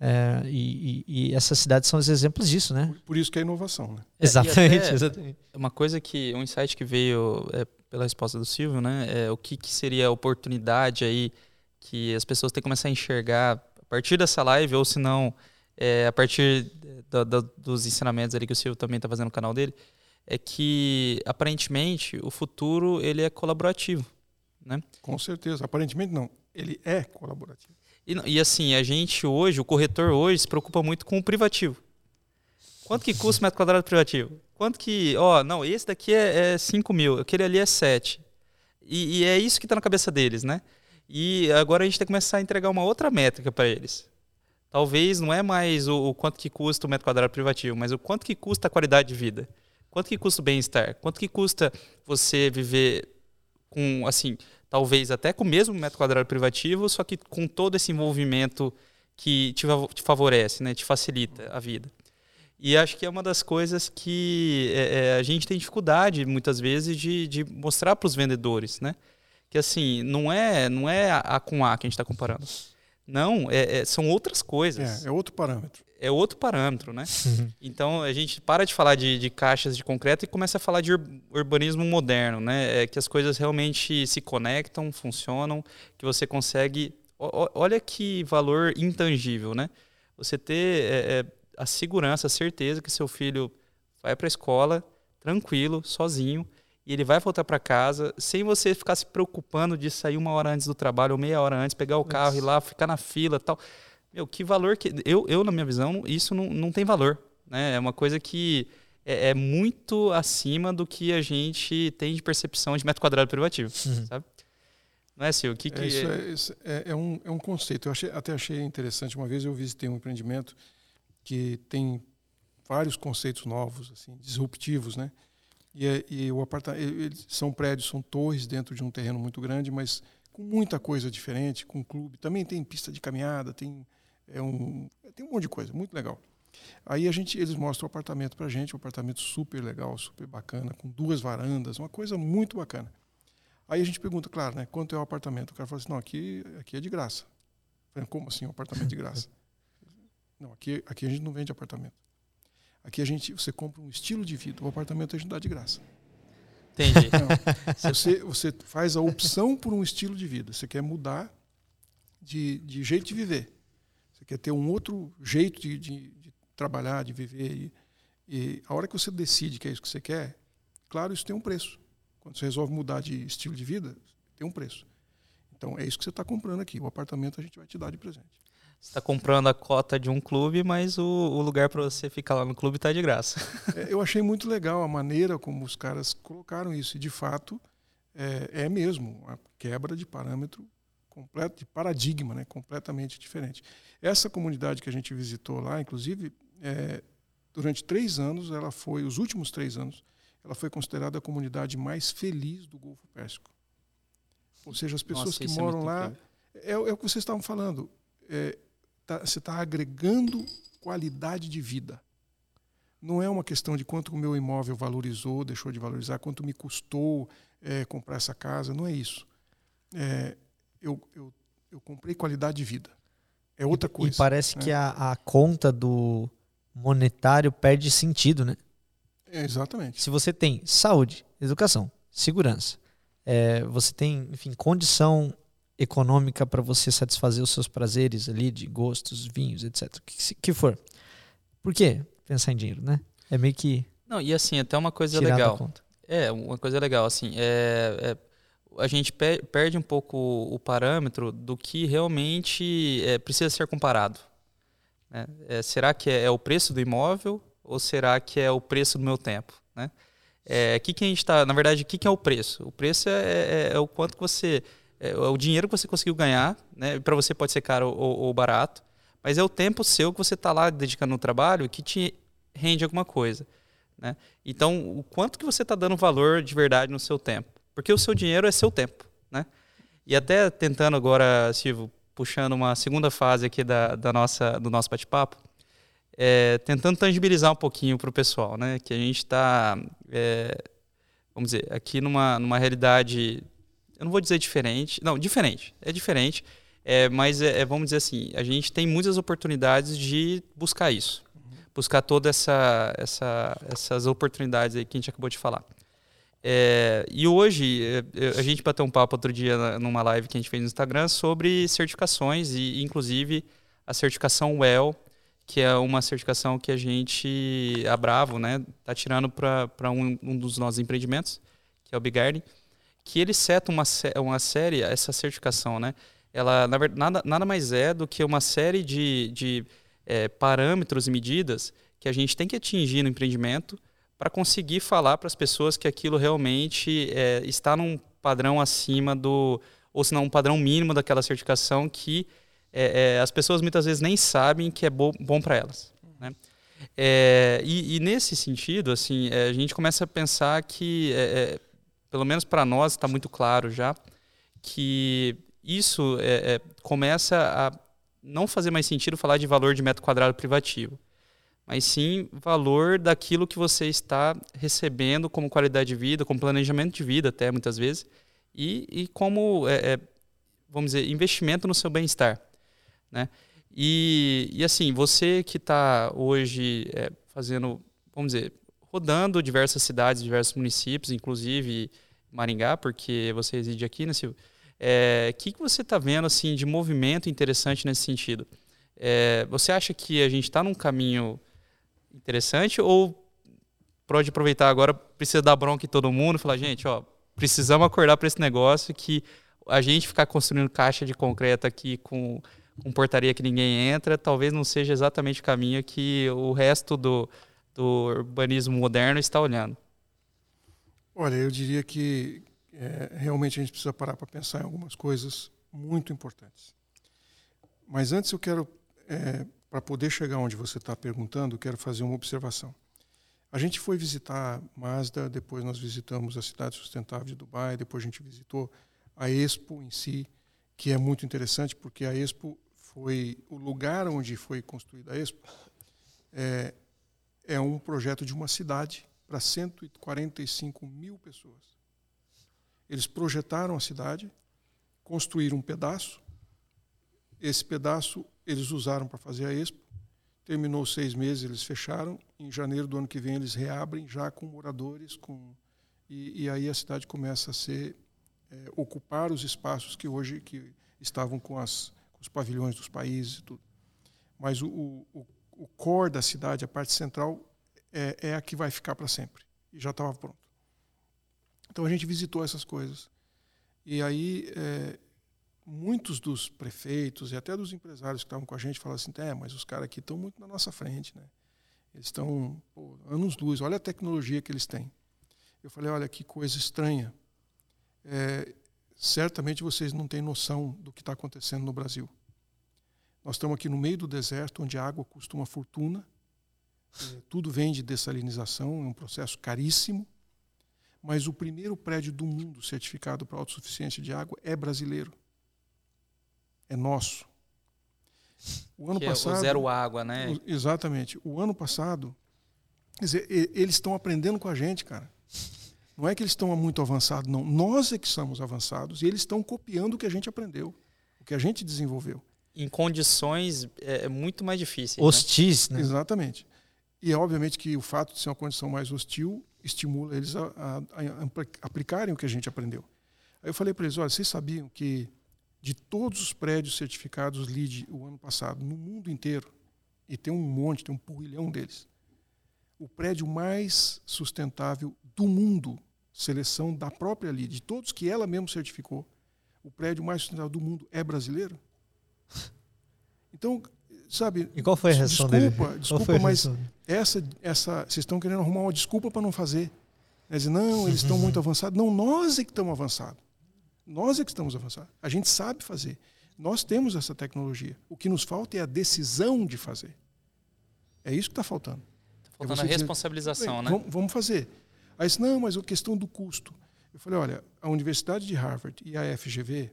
É, e, e, e, essas cidades são os exemplos disso, né? Por isso que é inovação, né? É, exatamente, exatamente. Uma coisa que, um insight que veio é, pela resposta do Silvio, né? É o que, que seria a oportunidade aí que as pessoas têm que começar a enxergar a partir dessa live, ou se não, é, a partir do, do, dos ensinamentos ali que o Silvio também está fazendo no canal dele, é que aparentemente o futuro ele é colaborativo, né? Com certeza. Aparentemente não, ele é colaborativo. E, e, assim, a gente hoje, o corretor hoje, se preocupa muito com o privativo. Quanto que custa o metro quadrado privativo? Quanto que. Ó, não, esse daqui é, é 5 mil, aquele ali é 7. E, e é isso que está na cabeça deles, né? E agora a gente tem que começar a entregar uma outra métrica para eles. Talvez não é mais o, o, quanto que custa o metro quadrado privativo, mas o quanto que custa a qualidade de vida. Quanto que custa o bem-estar? Quanto que custa você viver com, assim, talvez até com o mesmo metro quadrado privativo, só que com todo esse envolvimento que te, te favorece, né, te facilita a vida. E acho que é uma das coisas que é, é, a gente tem dificuldade muitas vezes de, de mostrar para os vendedores, né? Que assim não é não é a com A que a gente está comparando, não é, é, são outras coisas. É, é outro parâmetro é outro parâmetro, né? Uhum. Então a gente para de falar de, de, caixas de concreto e começa a falar de ur urbanismo moderno, né? É que as coisas realmente se conectam, funcionam, que você consegue. O, olha que valor intangível, né? Você ter é, é, a segurança, a certeza que seu filho vai para a escola tranquilo, sozinho, e ele vai voltar para casa sem você ficar se preocupando de sair uma hora antes do trabalho ou meia hora antes, pegar o carro e ir lá, ficar na fila tal. Meu, que valor que. Eu, eu, na minha visão, isso não, não tem valor. Né? É uma coisa que é, é muito acima do que a gente tem de percepção de metro quadrado privativo. Uhum. Sabe? Não é, Silvio? O que, que é, isso, é, isso é, é, um, é um conceito. Eu achei, até achei interessante. Uma vez eu visitei um empreendimento que tem vários conceitos novos, assim, disruptivos, né? E, e o apartamento, são prédios, são torres dentro de um terreno muito grande, mas com muita coisa diferente, com clube. Também tem pista de caminhada, tem, é um, tem um monte de coisa, muito legal. Aí a gente, eles mostram o apartamento para gente, um apartamento super legal, super bacana, com duas varandas, uma coisa muito bacana. Aí a gente pergunta, claro, né, quanto é o apartamento? O cara fala assim, não, aqui, aqui é de graça. Falei, Como assim, um apartamento de graça? não, aqui, aqui a gente não vende apartamento. Aqui a gente, você compra um estilo de vida. O apartamento a gente dá de graça. Entendi. Não, você, você faz a opção por um estilo de vida. Você quer mudar de, de jeito de viver. Você quer ter um outro jeito de, de, de trabalhar, de viver. E, e, a hora que você decide que é isso que você quer, claro, isso tem um preço. Quando você resolve mudar de estilo de vida, tem um preço. Então é isso que você está comprando aqui. O apartamento a gente vai te dar de presente. Você está comprando a cota de um clube, mas o, o lugar para você ficar lá no clube está de graça. É, eu achei muito legal a maneira como os caras colocaram isso. E, de fato, é, é mesmo uma quebra de parâmetro completo, de paradigma, né? completamente diferente. Essa comunidade que a gente visitou lá, inclusive, é, durante três anos, ela foi, os últimos três anos, ela foi considerada a comunidade mais feliz do Golfo Pérsico. Ou seja, as pessoas Nossa, que é moram é lá. É, é, o que vocês estavam falando. Tá, você está agregando qualidade de vida. Não é uma questão de quanto o meu imóvel valorizou, deixou de valorizar, quanto me custou é, comprar essa casa. Não é isso. É, eu, eu, eu, comprei qualidade de vida. É outra coisa. E parece né? que a, a conta do monetário perde sentido, né? É, exatamente. Se você tem saúde, educação, segurança, é, você tem, enfim, condição econômica para você satisfazer os seus prazeres ali de gostos, vinhos, etc. Que, que for. Por quê? Pensar em dinheiro, né? É meio que. Não, e assim, até uma coisa legal. É, uma coisa legal, assim, é, é a gente perde um pouco o parâmetro do que realmente é, precisa ser comparado. Né? É, será que é, é, o preço do imóvel ou será que é o preço do meu tempo? Né? É, que que a gente está, na verdade, o que, que é o preço? O preço é, é, é o quanto você é, é o dinheiro que você conseguiu ganhar, né? Para você pode ser caro ou, ou, barato, mas é o tempo seu que você está lá dedicando no trabalho que te rende alguma coisa, né? Então, o quanto que você está dando valor de verdade no seu tempo? Porque o seu dinheiro é seu tempo, né? E até tentando agora, Silvio, puxando uma segunda fase aqui da, da nossa, do nosso bate-papo, é, tentando tangibilizar um pouquinho para o pessoal, né? Que a gente está, é, vamos dizer, aqui numa, numa realidade eu não vou dizer diferente, não, diferente, é diferente, é, mas é, é, vamos dizer assim, a gente tem muitas oportunidades de buscar isso, uhum. buscar todas essa, essa, essas oportunidades aí que a gente acabou de falar. É, e hoje, é, a gente bateu um papo outro dia numa live que a gente fez no Instagram sobre certificações e, inclusive, a certificação WELL, que é uma certificação que a gente, a Bravo, né, tá tirando para um, um dos nossos empreendimentos, que é o Big Garden que ele seta uma, uma série, essa certificação, né? Ela, na verdade, nada, nada mais é do que uma série de, de é, parâmetros e medidas que a gente tem que atingir no empreendimento para conseguir falar para as pessoas que aquilo realmente é, está num padrão acima do, ou se não, um padrão mínimo daquela certificação que é, é as pessoas muitas vezes nem sabem que é bo bom para elas. Né? É, e, e, nesse sentido, assim, é, a gente começa a pensar que pelo menos para nós está muito claro já, que isso é, é, começa a não fazer mais sentido falar de valor de metro quadrado privativo, mas sim valor daquilo que você está recebendo como qualidade de vida, como planejamento de vida até muitas vezes, e, e como, é, é vamos dizer, investimento no seu bem-estar. Né? E, e assim, você que está hoje é, fazendo, vamos dizer, rodando diversas cidades, diversos municípios, inclusive Maringá, porque você reside aqui, né, Silvio? O é, que, que você está vendo assim de movimento interessante nesse sentido? É, você acha que a gente está num caminho interessante ou pode aproveitar agora, precisa dar bronca em todo mundo falar, gente, ó, precisamos acordar para esse negócio que a gente ficar construindo caixa de concreto aqui com, com portaria que ninguém entra, talvez não seja exatamente o caminho que o resto do, do urbanismo moderno está olhando? Olha, eu diria que é, realmente a gente precisa parar para pensar em algumas coisas muito importantes. Mas antes eu quero, é, para poder chegar onde você está perguntando, quero fazer uma observação. A gente foi visitar Mazda, depois nós visitamos a cidade sustentável de Dubai, depois a gente visitou a Expo em si, que é muito interessante, porque a Expo foi o lugar onde foi construída a Expo, é, é um projeto de uma cidade para 145 mil pessoas. Eles projetaram a cidade, construíram um pedaço, esse pedaço eles usaram para fazer a Expo, terminou seis meses, eles fecharam, em janeiro do ano que vem eles reabrem já com moradores, com e, e aí a cidade começa a ser é, ocupar os espaços que hoje que estavam com, as, com os pavilhões dos países e tudo. Mas o, o, o core da cidade, a parte central, é, é a que vai ficar para sempre. E já estava pronto. Então a gente visitou essas coisas. E aí é, muitos dos prefeitos e até dos empresários que estavam com a gente falaram assim, é, mas os caras aqui estão muito na nossa frente, né? Eles estão anos luz, olha a tecnologia que eles têm. Eu falei, olha que coisa estranha. É, certamente vocês não têm noção do que está acontecendo no Brasil. Nós estamos aqui no meio do deserto, onde a água custa uma fortuna. É, tudo vem de dessalinização, é um processo caríssimo. Mas o primeiro prédio do mundo certificado para autossuficiência de água é brasileiro. É nosso. O ano que passado. É o zero água, né? Exatamente. O ano passado, quer dizer, eles estão aprendendo com a gente, cara. Não é que eles estão muito avançados, não. Nós é que somos avançados e eles estão copiando o que a gente aprendeu, o que a gente desenvolveu. Em condições é, é muito mais difíceis. Né? Hostis, né? né? Exatamente. E é obviamente que o fato de ser uma condição mais hostil estimula eles a, a, a aplicarem o que a gente aprendeu. Aí eu falei para eles: olha, vocês sabiam que de todos os prédios certificados LEED o ano passado, no mundo inteiro, e tem um monte, tem um porrilhão deles, o prédio mais sustentável do mundo, seleção da própria LEED, de todos que ela mesma certificou, o prédio mais sustentável do mundo é brasileiro? Então, sabe. E qual foi a reação desculpa, dele? Desculpa, mas essa, essa, vocês estão querendo arrumar uma desculpa para não fazer. Dizer, não, eles estão muito avançados. Não, nós é que estamos avançados. Nós é que estamos avançados. A gente sabe fazer. Nós temos essa tecnologia. O que nos falta é a decisão de fazer. É isso que está faltando. Está faltando é a responsabilização, dizer, né? Vamos fazer. Aí disse, não, mas a questão do custo. Eu falei, olha, a Universidade de Harvard e a FGV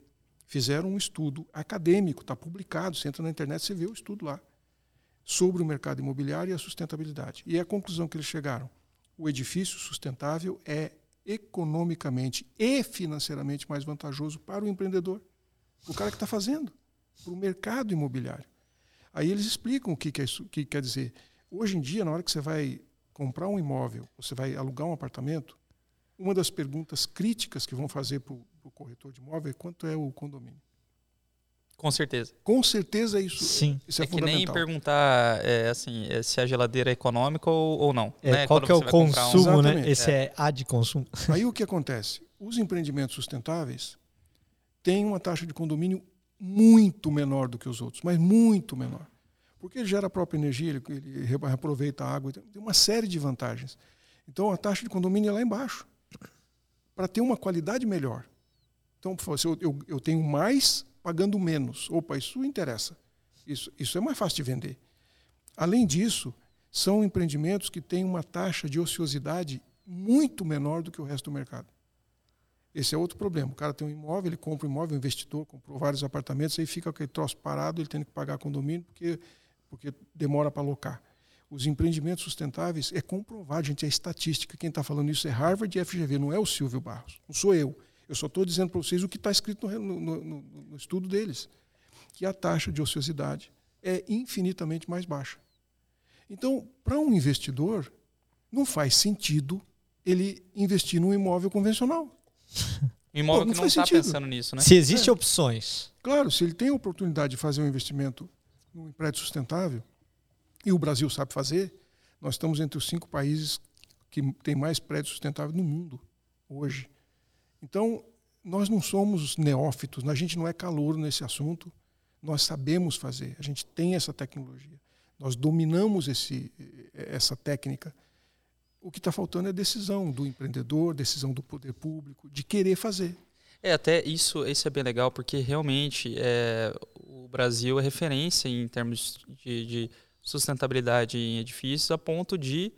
fizeram um estudo acadêmico, está publicado, você entra na internet, você vê o estudo lá, sobre o mercado imobiliário e a sustentabilidade. E a conclusão que eles chegaram, o edifício sustentável é economicamente e financeiramente mais vantajoso para o empreendedor, o cara que está fazendo, para o mercado imobiliário. Aí eles explicam o que, que, é isso, que quer dizer. Hoje em dia, na hora que você vai comprar um imóvel, você vai alugar um apartamento, uma das perguntas críticas que vão fazer para o corretor de imóvel é quanto é o condomínio. Com certeza. Com certeza isso, Sim. isso é, é que nem perguntar é, assim, é, se a geladeira é econômica ou, ou não. É, né? Qual que é o consumo, um... né? Esse é. é A de consumo. Aí o que acontece? Os empreendimentos sustentáveis têm uma taxa de condomínio muito menor do que os outros, mas muito menor. Porque ele gera a própria energia, ele, ele reaproveita a água, tem uma série de vantagens. Então a taxa de condomínio é lá embaixo, para ter uma qualidade melhor. Então, por favor, se eu, eu, eu tenho mais pagando menos. Opa, isso interessa. Isso, isso é mais fácil de vender. Além disso, são empreendimentos que têm uma taxa de ociosidade muito menor do que o resto do mercado. Esse é outro problema. O cara tem um imóvel, ele compra um imóvel, investidor comprou vários apartamentos, aí fica aquele troço parado, ele tem que pagar condomínio porque, porque demora para alocar. Os empreendimentos sustentáveis é comprovado, gente, é estatística. Quem está falando isso é Harvard e FGV, não é o Silvio Barros, não sou eu. Eu só estou dizendo para vocês o que está escrito no, no, no, no estudo deles, que a taxa de ociosidade é infinitamente mais baixa. Então, para um investidor, não faz sentido ele investir num imóvel convencional. imóvel Pô, não que não está pensando nisso, né? Se existem é. opções. Claro, se ele tem a oportunidade de fazer um investimento num prédio sustentável, e o Brasil sabe fazer, nós estamos entre os cinco países que têm mais prédios sustentáveis no mundo hoje. Então, nós não somos neófitos, a gente não é calor nesse assunto, nós sabemos fazer, a gente tem essa tecnologia, nós dominamos esse, essa técnica. O que está faltando é decisão do empreendedor, decisão do poder público, de querer fazer. É, até isso, isso é bem legal, porque realmente é, o Brasil é referência em termos de, de sustentabilidade em edifícios, a ponto de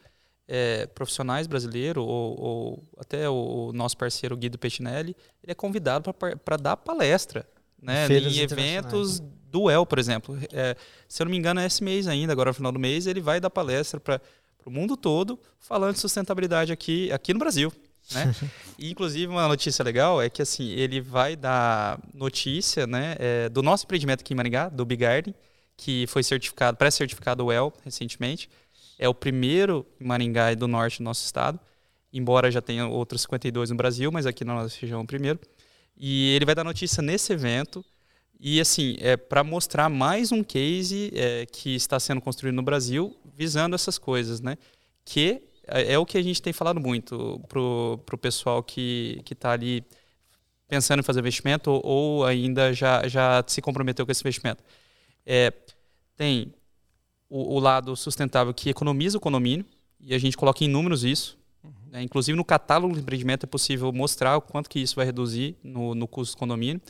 é, profissionais brasileiros, ou, ou, até o, nosso parceiro Guido Pettinelli, ele é convidado para dar palestra né, em eventos do El, por exemplo. É, se eu não me engano, é esse mês ainda, agora no final do mês, ele vai dar palestra para o mundo todo falando de sustentabilidade aqui, aqui no Brasil. Né? e, inclusive, uma notícia legal é que assim ele vai dar notícia né, é, do nosso empreendimento aqui em Maringá, do Big Garden, que foi certificado, pré-certificado WELL recentemente. É o primeiro em Maringá e do norte do nosso estado, embora já tenha outros 52 no Brasil, mas aqui na nossa região é o primeiro. E ele vai dar notícia nesse evento. E assim, é para mostrar mais um case é, que está sendo construído no Brasil, visando essas coisas, né? Que é, é o que a gente tem falado muito pro, pro pessoal que que está ali pensando em fazer investimento ou, ou, ainda já já se comprometeu com esse investimento. É, tem o, o, lado sustentável que economiza o condomínio e a gente coloca em números isso. Né? Inclusive no catálogo do empreendimento é possível mostrar o quanto que isso vai reduzir no, no custo do condomínio.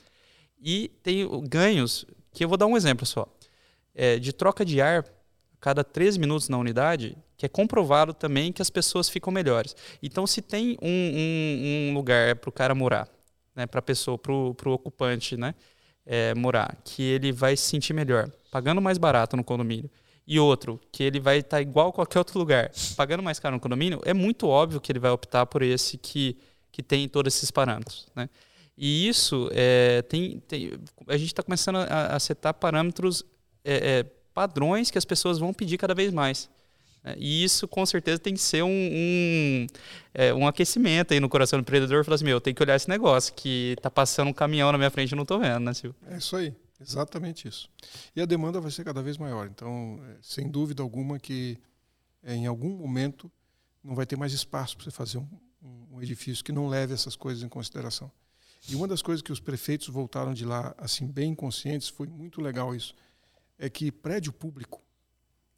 E tem ganhos que eu vou dar um exemplo só. É, de troca de ar cada 13 minutos na unidade, que é comprovado também que as pessoas ficam melhores. Então, se tem um, um, um lugar para o cara morar, né, para a pessoa, para o ocupante né, é, morar, que ele vai se sentir melhor, pagando mais barato no condomínio, e outro, que ele vai estar tá igual a qualquer outro lugar, pagando mais caro no condomínio, é muito óbvio que ele vai optar por esse que, que tem todos esses parâmetros. Né? E isso, é, tem, tem, a gente está começando a, a setar parâmetros, é, é, padrões que as pessoas vão pedir cada vez mais. Né? E isso, com certeza, tem que ser um, um, é, um aquecimento aí no coração do empreendedor. Falar assim, meu, eu tenho que olhar esse negócio, que está passando um caminhão na minha frente e não estou vendo, né, Silvio? É isso aí, exatamente isso. E a demanda vai ser cada vez maior. Então, é, sem dúvida alguma que é, em algum momento não vai ter mais espaço para você fazer um, um edifício que não leve essas coisas em consideração. E uma das coisas que os prefeitos voltaram de lá assim bem conscientes foi muito legal isso, é que prédio público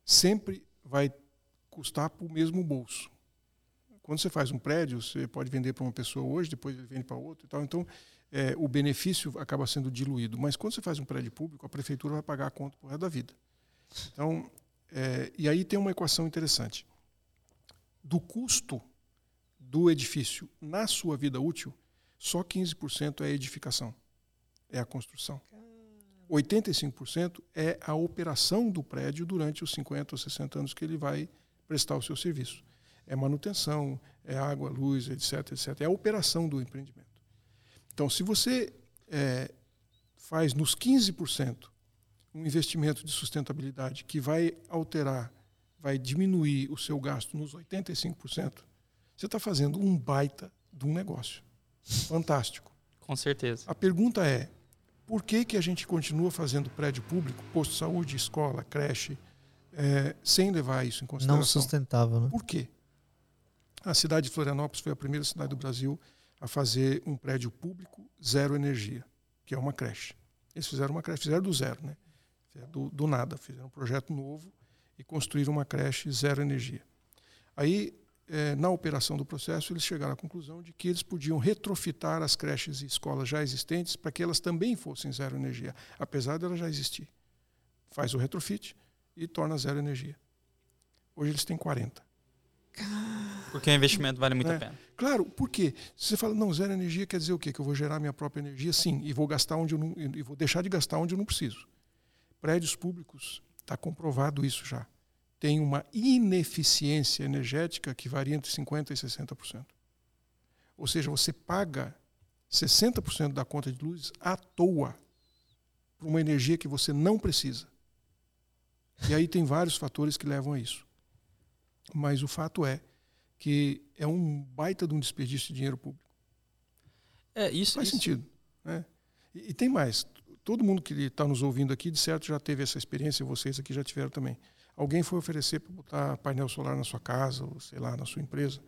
sempre vai custar para o mesmo bolso. Quando você faz um prédio, você pode vender para uma pessoa hoje, depois ele vende para outra e tal. Então, é, o benefício acaba sendo diluído. Mas quando você faz um prédio público, a prefeitura vai pagar a conta por resto da vida. Então, é, e aí tem uma equação interessante. Do custo do edifício na sua vida útil, só 15% é a edificação, é a construção. 85% é a operação do prédio durante os 50 ou 60 anos que ele vai prestar o seu serviço. É manutenção, é água, luz, etc, etc. É a operação do empreendimento. Então, se você é, faz nos 15% um investimento de sustentabilidade que vai alterar, vai diminuir o seu gasto nos 85%, você está fazendo um baita de um negócio. Fantástico. Com certeza. A pergunta é, por que, que a gente continua fazendo prédio público, posto de saúde, escola, creche, é, sem levar isso em consideração. Não sustentável, né? Por quê? A cidade de Florianópolis foi a primeira cidade do Brasil a fazer um prédio público zero energia, que é uma creche. Eles fizeram uma creche, fizeram do zero, né? Do, do nada, fizeram um projeto novo e construíram uma creche zero energia. Aí, é, na operação do processo, eles chegaram à conclusão de que eles podiam retrofitar as creches e escolas já existentes para que elas também fossem zero energia, apesar de ela já existir. Faz o retrofit, e torna zero energia. Hoje eles têm 40. Porque o investimento vale muito é. a pena. Claro, porque se você fala, não, zero energia quer dizer o quê? Que eu vou gerar minha própria energia? Sim, e vou gastar onde eu não, e vou deixar de gastar onde eu não preciso. Prédios públicos, está comprovado isso já. Tem uma ineficiência energética que varia entre 50% e 60%. Ou seja, você paga 60% da conta de luz à toa por uma energia que você não precisa. E aí tem vários fatores que levam a isso. Mas o fato é que é um baita de um desperdício de dinheiro público. É, isso faz isso. sentido. Né? E, e, tem mais. Todo mundo que está nos ouvindo aqui, de certo, já teve essa experiência, vocês aqui já tiveram também. Alguém foi oferecer para botar painel solar na sua casa, ou sei lá, na sua empresa.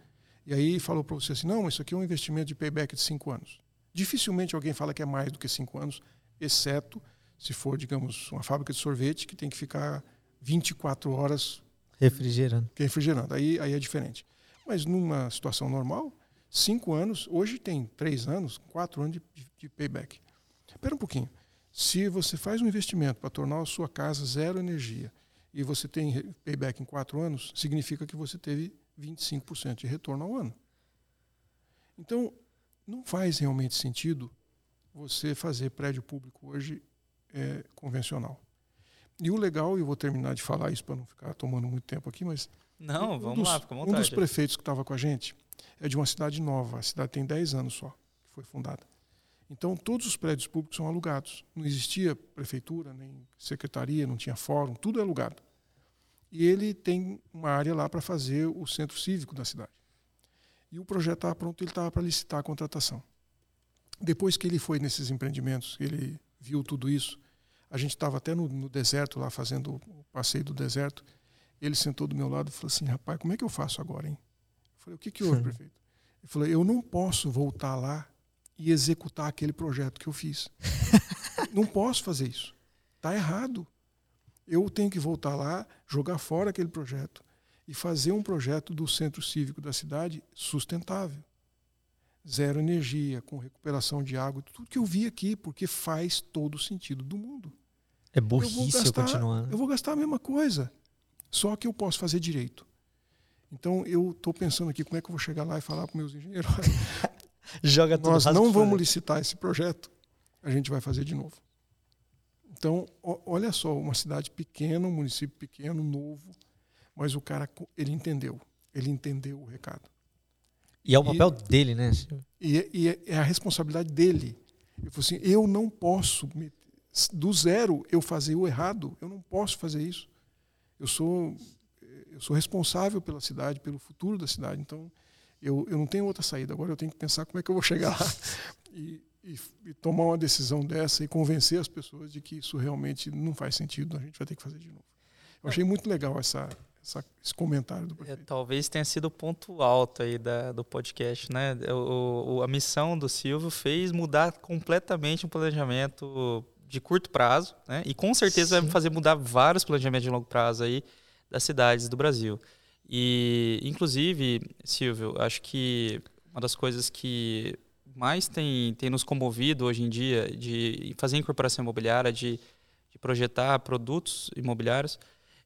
E aí falou para você assim: não, isso aqui é um investimento de payback de cinco anos. Dificilmente alguém fala que é mais do que cinco anos, exceto se for, digamos, uma fábrica de sorvete que tem que ficar 24 horas refrigerando. Refrigerando. Aí, aí é diferente. Mas numa situação normal, cinco anos, hoje tem três anos, quatro anos de, de payback. Espera um pouquinho. Se você faz um investimento para tornar a sua casa zero energia e você tem payback em quatro anos, significa que você teve 25% de retorno ao ano. Então, não faz realmente sentido você fazer prédio público hoje é, convencional. E o legal, e eu vou terminar de falar isso para não ficar tomando muito tempo aqui, mas. Não, um vamos dos, lá, fica Um dos prefeitos que estava com a gente é de uma cidade nova. A cidade tem 10 anos só, que foi fundada. Então, todos os prédios públicos são alugados. Não existia prefeitura, nem secretaria, não tinha fórum, tudo é alugado. E ele tem uma área lá para fazer o centro cívico da cidade. E o projeto estava pronto, ele estava para licitar a contratação. Depois que ele foi nesses empreendimentos, ele viu tudo isso, a gente estava até no, no, deserto lá fazendo o passeio do deserto. Ele sentou do meu lado e falou assim: rapaz, como é que eu faço agora, hein? Eu falei: o que, que houve, prefeito? Ele falou: eu não posso voltar lá e executar aquele projeto que eu fiz. não posso fazer isso. Está errado. Eu tenho que voltar lá, jogar fora aquele projeto e fazer um projeto do centro cívico da cidade sustentável. Zero energia, com recuperação de água, tudo que eu vi aqui, porque faz todo o sentido do mundo. É burrice eu, gastar, eu continuar. Eu vou gastar a mesma coisa, só que eu posso fazer direito. Então eu estou pensando aqui como é que eu vou chegar lá e falar para meus engenheiros: Joga tudo Nós não vamos licitar esse projeto, a gente vai fazer de novo. Então, olha só, uma cidade pequena, um município pequeno, novo, mas o cara ele entendeu, ele entendeu o recado. E é o papel e, dele, né? E, é, e é, é, a responsabilidade dele. Eu assim, eu não posso do zero eu fazer o errado, eu não posso fazer isso. Eu sou eu sou responsável pela cidade, pelo futuro da cidade. Então, eu, eu não tenho outra saída. Agora eu tenho que pensar como é que eu vou chegar lá e, e, e, tomar uma decisão dessa e convencer as pessoas de que isso realmente não faz sentido, a gente vai ter que fazer de novo. Eu achei muito legal essa, essa esse comentário do é, prefeito. É, talvez tenha sido o ponto alto aí da, do podcast, né? O, o, a missão do Silvio fez mudar completamente o planejamento de curto prazo, né? E com certeza Sim. vai fazer mudar vários planejamentos de longo prazo aí das cidades do Brasil. E, inclusive, Silvio, acho que uma das coisas que mais tem, tem nos comovido hoje em dia de fazer incorporação imobiliária, de, de projetar produtos imobiliários,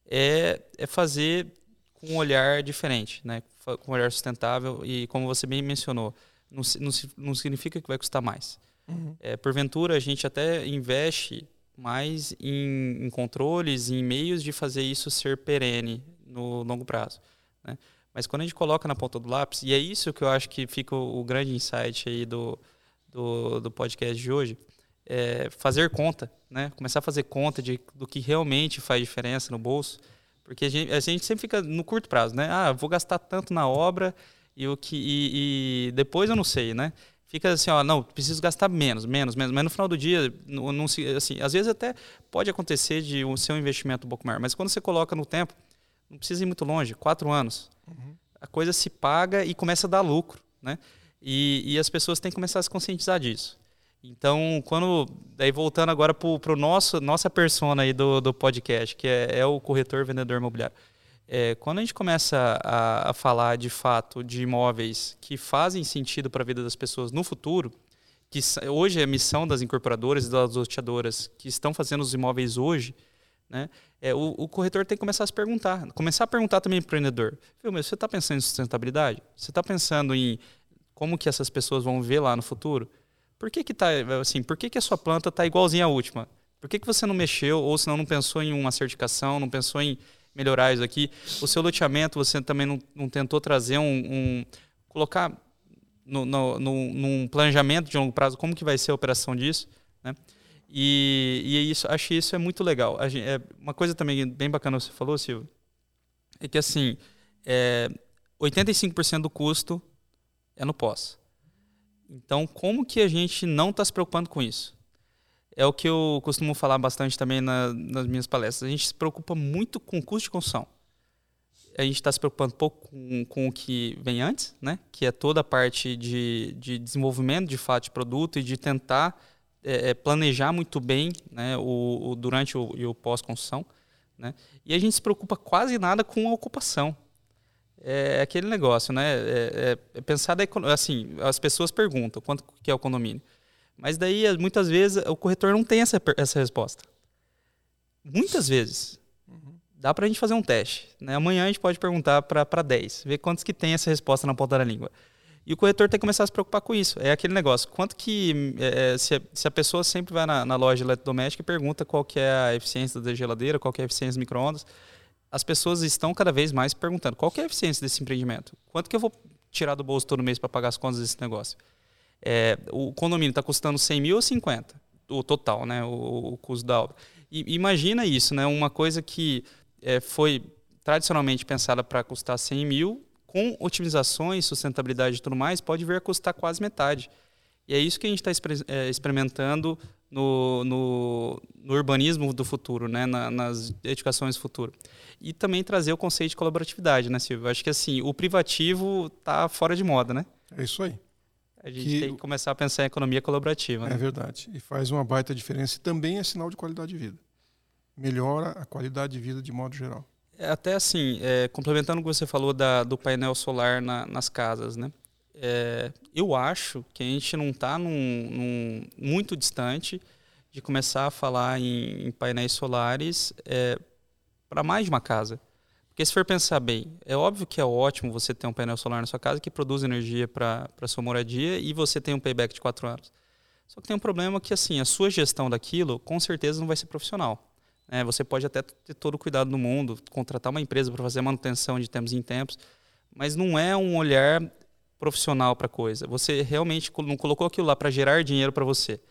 é, é fazer com um olhar diferente, né? com um olhar sustentável e, como você bem mencionou, não, não, não significa que vai custar mais. Uhum. É, porventura, a gente até investe mais em, em controles, em meios de fazer isso ser perene no longo prazo. Né? Mas quando a gente coloca na ponta do lápis, e é isso que eu acho que fica o, o grande insight aí do, do, do podcast de hoje, é fazer conta, né? Começar a fazer conta de, do que realmente faz diferença no bolso, porque a gente, a gente sempre fica no curto prazo, né? Ah, vou gastar tanto na obra e o que e, e depois eu não sei, né? Fica assim, ó, não, preciso gastar menos, menos, menos. Mas no final do dia, não, não se, assim, às vezes até pode acontecer de o seu investimento um pouco maior, mas quando você coloca no tempo, não precisa ir muito longe, quatro anos. Uhum. A coisa se paga e começa a dar lucro, né? E, e, as pessoas têm que começar a se conscientizar disso. Então, quando daí voltando agora para o nosso nossa persona aí do, do podcast, que é, é o corretor vendedor imobiliário. É, quando a gente começa a, a, falar de fato de imóveis que fazem sentido para a vida das pessoas no futuro, que hoje é a missão das incorporadoras e das loteadoras que estão fazendo os imóveis hoje, né? É, o, o, corretor tem que começar a se perguntar. Começar a perguntar também para o empreendedor. Viu, mas você está pensando em sustentabilidade? Você está pensando em como que essas pessoas vão ver lá no futuro? Por que que tá, assim, por que que a sua planta está igualzinha à última? Por que, que você não mexeu ou senão não pensou em uma certificação, não pensou em melhorar isso aqui? O seu loteamento, você também não, não tentou trazer um, um colocar no, no, no, num planejamento de longo prazo como que vai ser a operação disso, né? E, e é isso, acho isso é muito legal. Gente, é, uma coisa também bem bacana que você falou, Silvio, é que assim, é, 85% do custo é no pós. Então, como que a gente não está se preocupando com isso? É o que eu costumo falar bastante também na, nas minhas palestras. A gente se preocupa muito com o custo de construção. A gente está se preocupando pouco com, com, o que vem antes, né? que é toda a parte de, de desenvolvimento de fato de produto e de tentar é, é, planejar muito bem né, o, o durante o, e o pós-construção. Né? E a gente se preocupa quase nada com a ocupação. É aquele negócio, né? É, é, é pensar da assim, as pessoas perguntam quanto que é o condomínio, mas daí muitas vezes o corretor não tem essa, essa resposta. Muitas vezes, uhum. dá para a gente fazer um teste. Né? Amanhã a gente pode perguntar para 10, ver quantos que tem essa resposta na ponta da língua. E o corretor tem que começar a se preocupar com isso. É aquele negócio. Quanto que. É, é se, a, se, a, pessoa sempre vai na, na loja de eletrodoméstico e pergunta qual que é a eficiência da geladeira, qual que é a eficiência do micro-ondas, as pessoas estão cada vez mais perguntando qual que é a eficiência desse empreendimento? Quanto que eu vou tirar do bolso todo mês para pagar as contas desse negócio? É, o condomínio está custando 100 mil ou 50? O total, né? O, o custo da obra. E, imagina isso, né? Uma coisa que é, foi tradicionalmente pensada para custar 100 mil, com otimizações, sustentabilidade e tudo mais, pode vir a custar quase metade. E é isso que a gente está é, experimentando no, no, no, urbanismo do futuro, né? Na, nas edificações do futuro. E também trazer o conceito de colaboratividade, né, Silvio? Acho que assim, o privativo está fora de moda, né? É isso aí. A gente que tem que começar a pensar em economia colaborativa. É né? verdade. E faz uma baita diferença e também é sinal de qualidade de vida. Melhora a qualidade de vida de modo geral. É, até assim, é, complementando o que você falou da, do painel solar na, nas casas, né? É, eu acho que a gente não está muito distante de começar a falar em, em painéis solares é, para mais de uma casa. Porque se for pensar bem, é óbvio que é ótimo você ter um painel solar na sua casa que produz energia para sua moradia e você tem um payback de quatro anos. Só que tem um problema que assim a sua gestão daquilo com certeza não vai ser profissional. É, você pode até ter todo o cuidado do mundo, contratar uma empresa para fazer manutenção de tempos em tempos, mas não é um olhar profissional para a coisa. Você realmente não colocou aquilo lá para gerar dinheiro para você.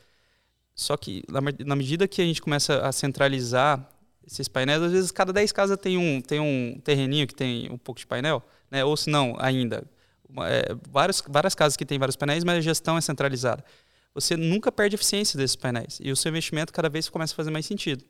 Só que na medida que a gente começa a centralizar esses painéis, às vezes cada 10 casas tem um, tem um terreninho que tem um pouco de painel, né? ou se não, ainda, é, várias, várias casas que têm vários painéis, mas a gestão é centralizada. Você nunca perde eficiência desses painéis e o seu investimento cada vez começa a fazer mais sentido.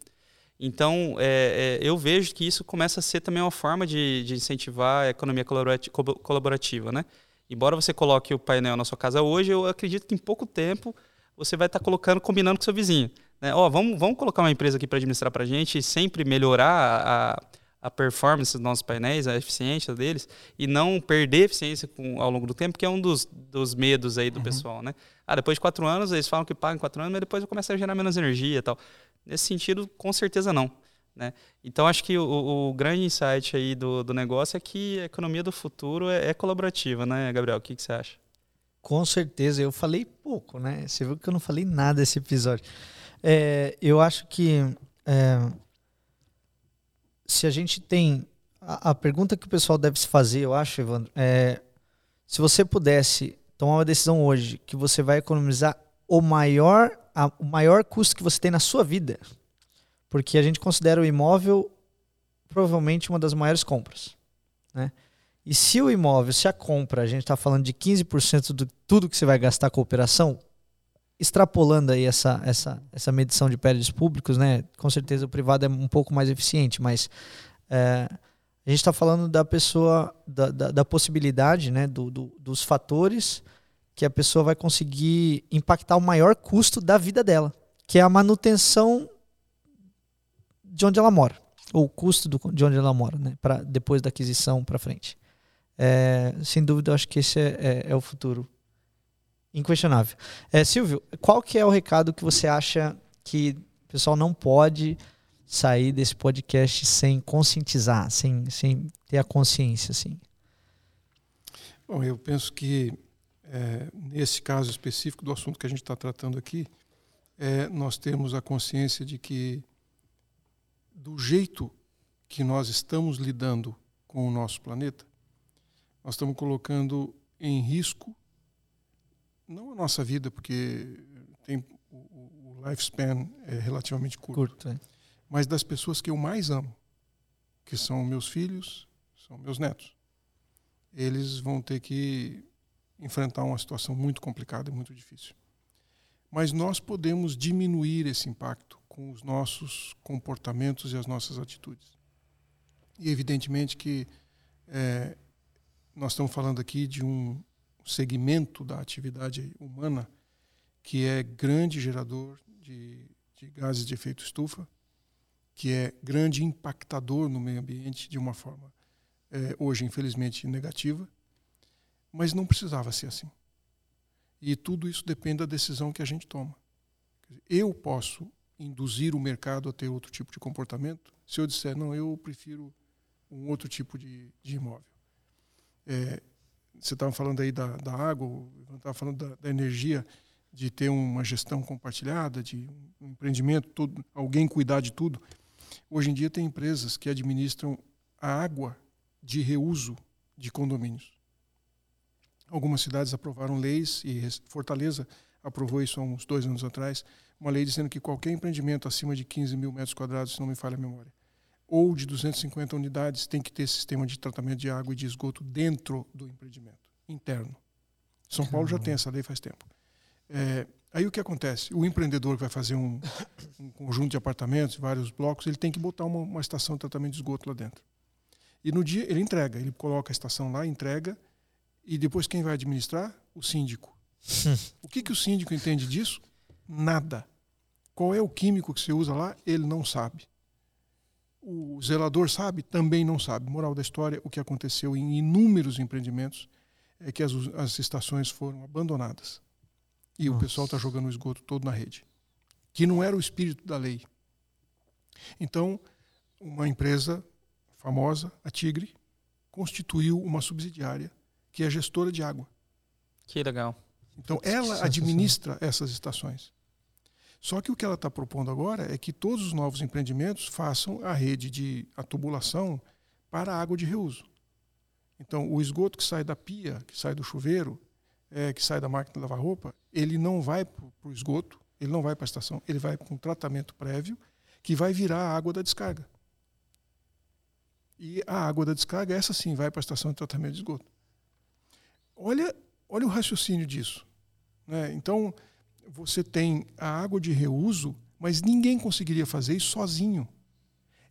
Então, é, é, eu vejo que isso começa a ser também uma forma de, de incentivar a economia colaborativa, né? Embora você coloque o painel na sua casa hoje, eu acredito que em pouco tempo você vai estar colocando, combinando com seu vizinho. Né? Ó, vamos, vamos colocar uma empresa aqui para administrar para a gente e sempre melhorar a, a performance dos nossos painéis, a eficiência deles, e não perder eficiência com, ao longo do tempo, que é um dos, dos medos aí do uhum. pessoal, né? Ah, depois de quatro anos, eles falam que pagam quatro anos, mas depois começa a gerar menos energia e tal. Nesse sentido, com certeza não. Né? Então, acho que o, o, grande insight aí do, do negócio é que a economia do futuro é, é colaborativa, né, Gabriel? O que, que você acha? Com certeza. Eu falei pouco, né? Você viu que eu não falei nada esse episódio. É, eu acho que é, se a gente tem. A, a, pergunta que o pessoal deve se fazer, eu acho, Evandro, é se você pudesse tomar uma decisão hoje que você vai economizar o maior a, o maior custo que você tem na sua vida. Porque a gente considera o imóvel provavelmente uma das maiores compras. Né? E se o imóvel, se a compra, a gente está falando de 15% de tudo que você vai gastar com a operação, extrapolando aí essa, essa, essa medição de prédios públicos, né? com certeza o privado é um pouco mais eficiente, mas é, a gente está falando da pessoa, da, da, da possibilidade, né? Do, do, dos fatores que a pessoa vai conseguir impactar o maior custo da vida dela, que é a manutenção de onde ela mora, ou o custo do, de onde ela mora, né, para depois da aquisição para frente. É, sem dúvida, eu acho que esse é, é, é o futuro inquestionável. É, Silvio, qual que é o recado que você acha que o pessoal não pode sair desse podcast sem conscientizar, sem, sem ter a consciência, assim? Bom, eu penso que é, nesse caso específico do assunto que a gente está tratando aqui, é, nós temos a consciência de que, do jeito que nós estamos lidando com o nosso planeta, nós estamos colocando em risco, não a nossa vida, porque tem, o, lifespan é relativamente curto, curto é. mas das pessoas que eu mais amo, que são meus filhos, são meus netos. Eles vão ter que enfrentar uma situação muito complicada e muito difícil. Mas nós podemos diminuir esse impacto com os nossos comportamentos e as nossas atitudes. E evidentemente que é, nós estamos falando aqui de um segmento da atividade humana que é grande gerador de, de gases de efeito estufa, que é grande impactador no meio ambiente de uma forma é, hoje infelizmente negativa mas não precisava ser assim. E tudo isso depende da decisão que a gente toma. Eu posso induzir o mercado a ter outro tipo de comportamento, se eu disser, não, eu prefiro um outro tipo de, de imóvel. É, você estava falando aí da, da água, estava falando da, da, energia, de ter uma gestão compartilhada, de um empreendimento, todo, alguém cuidar de tudo. Hoje em dia tem empresas que administram a água de reuso de condomínios. Algumas cidades aprovaram leis, e Fortaleza aprovou isso há uns dois anos atrás, uma lei dizendo que qualquer empreendimento acima de 15 mil metros quadrados, se não me falha a memória, ou de 250 unidades, tem que ter sistema de tratamento de água e de esgoto dentro do empreendimento, interno. São Paulo já tem essa lei faz tempo. É, aí o que acontece? O empreendedor que vai fazer um, um, conjunto de apartamentos, vários blocos, ele tem que botar uma, uma estação de tratamento de esgoto lá dentro. E no dia ele entrega, ele coloca a estação lá, entrega, e depois quem vai administrar? O síndico. o que, que o síndico entende disso? Nada. Qual é o químico que você usa lá? Ele não sabe. O zelador sabe? Também não sabe. Moral da história: o que aconteceu em inúmeros empreendimentos é que as, as estações foram abandonadas. E Nossa. o pessoal está jogando o esgoto todo na rede. Que não era o espírito da lei. Então, uma empresa famosa, a Tigre, constituiu uma subsidiária que é gestora de água. Que legal. Então, ela administra essas estações. Só que o que ela está propondo agora é que todos os novos empreendimentos façam a rede de a tubulação para água de reuso. Então, o esgoto que sai da pia, que sai do chuveiro, é, que sai da máquina de lavar roupa, ele não vai para o esgoto, ele não vai para a estação, ele vai para um tratamento prévio que vai virar a água da descarga. E a água da descarga, essa sim, vai para a estação de tratamento de esgoto. Olha, olha o raciocínio disso. Né? Então, você tem a água de reuso, mas ninguém conseguiria fazer isso sozinho.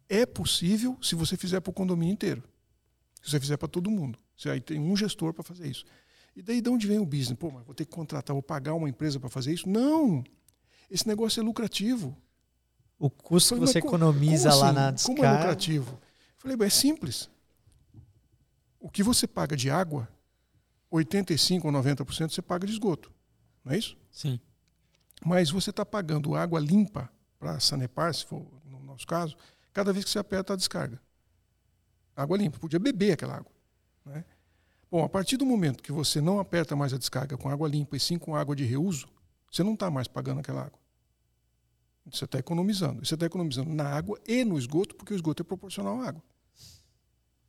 É possível se você fizer para o condomínio inteiro. Se você fizer para todo mundo. Você aí tem um gestor para fazer isso. E daí de onde vem o business? Pô, mas vou ter que contratar, vou pagar uma empresa para fazer isso? Não! Esse negócio é lucrativo. O custo falei, que você economiza lá assim? na descarga... Como é lucrativo? Falei, é simples. O que você paga de água, 85% ou 90% você paga de esgoto. Não é isso? Sim. Mas você está pagando água limpa para Sanepar, se for no nosso caso, cada vez que você aperta a descarga. Água limpa. Podia beber aquela água. Né? Bom, a partir do momento que você não aperta mais a descarga com água limpa e sim com água de reuso, você não está mais pagando aquela água. Você está economizando. Você está economizando na água e no esgoto, porque o esgoto é proporcional à água.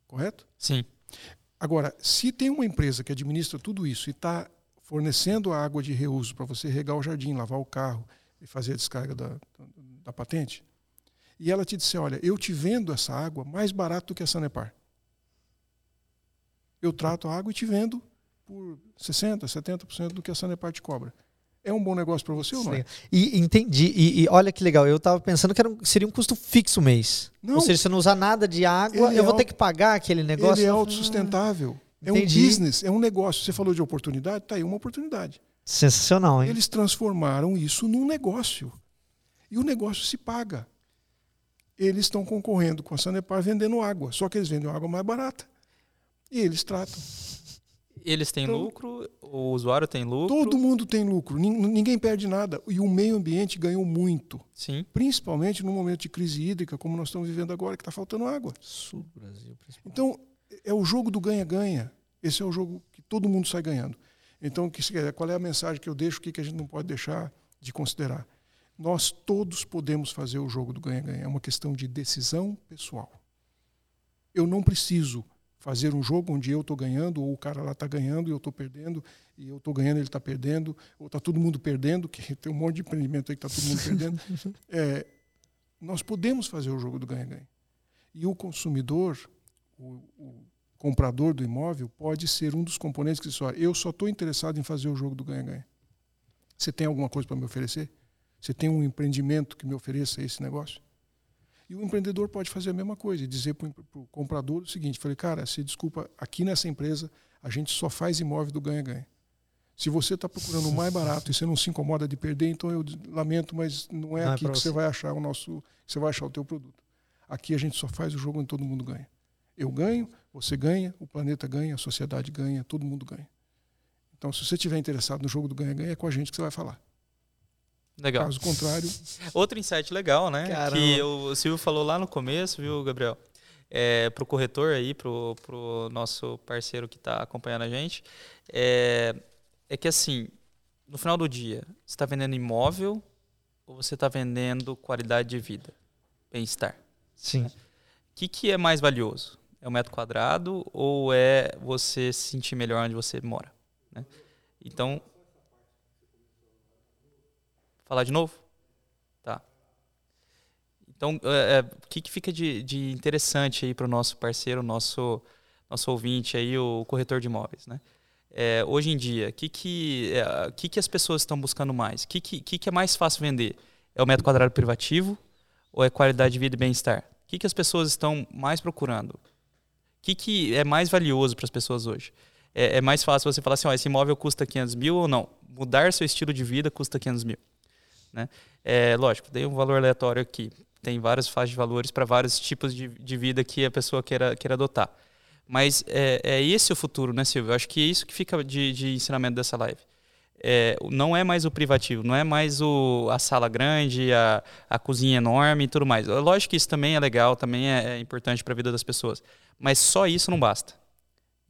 Correto? Sim. Agora, se tem uma empresa que administra tudo isso e está fornecendo a água de reuso para você regar o jardim, lavar o carro e fazer a descarga da, da patente, e ela te disser, olha, eu te vendo essa água mais barato do que a Sanepar. Eu trato a água e te vendo por 60%, 70% do que a Sanepar te cobra. É um bom negócio para você ou não é? E entendi. E, e, olha que legal, eu estava pensando que um, seria um custo fixo mês. Não. Ou seja, se você não usar nada de água, eu é vou ter que pagar aquele negócio. Ele é autossustentável. É um business, é um negócio. Você falou de oportunidade, tá aí uma oportunidade. Sensacional, hein? Eles transformaram isso num negócio. E o negócio se paga. Eles estão concorrendo com a Sanepar vendendo água, só que eles vendem água mais barata. E eles tratam. Eles têm então, lucro, o usuário tem lucro. Todo mundo tem lucro, ninguém perde nada. E o meio ambiente ganhou muito. Sim. Principalmente no momento de crise hídrica, como nós estamos vivendo agora, que está faltando água. Sul do Brasil, principalmente. Então, é o jogo do ganha-ganha. Esse é o jogo que todo mundo sai ganhando. Então, qual é a mensagem que eu deixo? O que a gente não pode deixar de considerar? Nós todos podemos fazer o jogo do ganha-ganha. É uma questão de decisão pessoal. Eu não preciso fazer um jogo onde eu estou ganhando, ou o cara lá está ganhando e eu estou perdendo, e eu estou ganhando e ele está perdendo, ou está todo mundo perdendo, que tem um monte de empreendimento aí que está todo mundo perdendo. É, nós podemos fazer o jogo do ganha-ganha. E o consumidor, o, o, comprador do imóvel, pode ser um dos componentes que diz: olha, eu só estou interessado em fazer o jogo do ganha-ganha. Você tem alguma coisa para me oferecer? Você tem um empreendimento que me ofereça esse negócio? E o empreendedor pode fazer a mesma coisa e dizer para o comprador o seguinte: falei, cara, se desculpa, aqui nessa empresa a gente só faz imóvel do ganha-ganha. Se você está procurando o mais barato e você não se incomoda de perder, então eu lamento, mas não é não é aqui é que você. você vai achar o nosso, você vai achar o teu produto. Aqui a gente só faz o jogo onde todo mundo ganha. Eu ganho, você ganha, o planeta ganha, a sociedade ganha, todo mundo ganha. Então, se você estiver interessado no jogo do ganha-ganha, é com a gente que você vai falar. Legal. Caso contrário. Outro insight legal, né? Caramba. Que o Silvio falou lá no começo, viu, Gabriel? É, para o corretor aí, para o nosso parceiro que está acompanhando a gente, é, é que assim, no final do dia, você está vendendo imóvel ou você está vendendo qualidade de vida, bem-estar? Sim. O que, que é mais valioso? É o metro quadrado ou é você se sentir melhor onde você mora? Né? Então, falar de novo? Tá. Então, é, é, o que, que fica de, de interessante aí para o nosso parceiro, nosso nosso ouvinte aí, o corretor de imóveis, né? É, hoje em dia, o que, que, é, que, que as pessoas estão buscando mais? O que, que, que é mais fácil vender? É o metro quadrado privativo ou é qualidade de vida e bem-estar? O que, que as pessoas estão mais procurando? O que, que é mais valioso para as pessoas hoje? É, é, mais fácil você falar assim, ó, esse imóvel custa 500 mil ou não? Mudar seu estilo de vida custa 500 mil. Né? É, lógico, dei um valor aleatório aqui. Tem várias faixas de valores para vários tipos de, de vida que a pessoa queira, queira adotar. Mas é, é esse o futuro, né, Silvio? Eu acho que é isso que fica de, de ensinamento dessa live. É, não é mais o privativo, não é mais o, a sala grande, a, a cozinha enorme e tudo mais. Lógico que isso também é legal, também é, é importante para a vida das pessoas. Mas só isso não basta.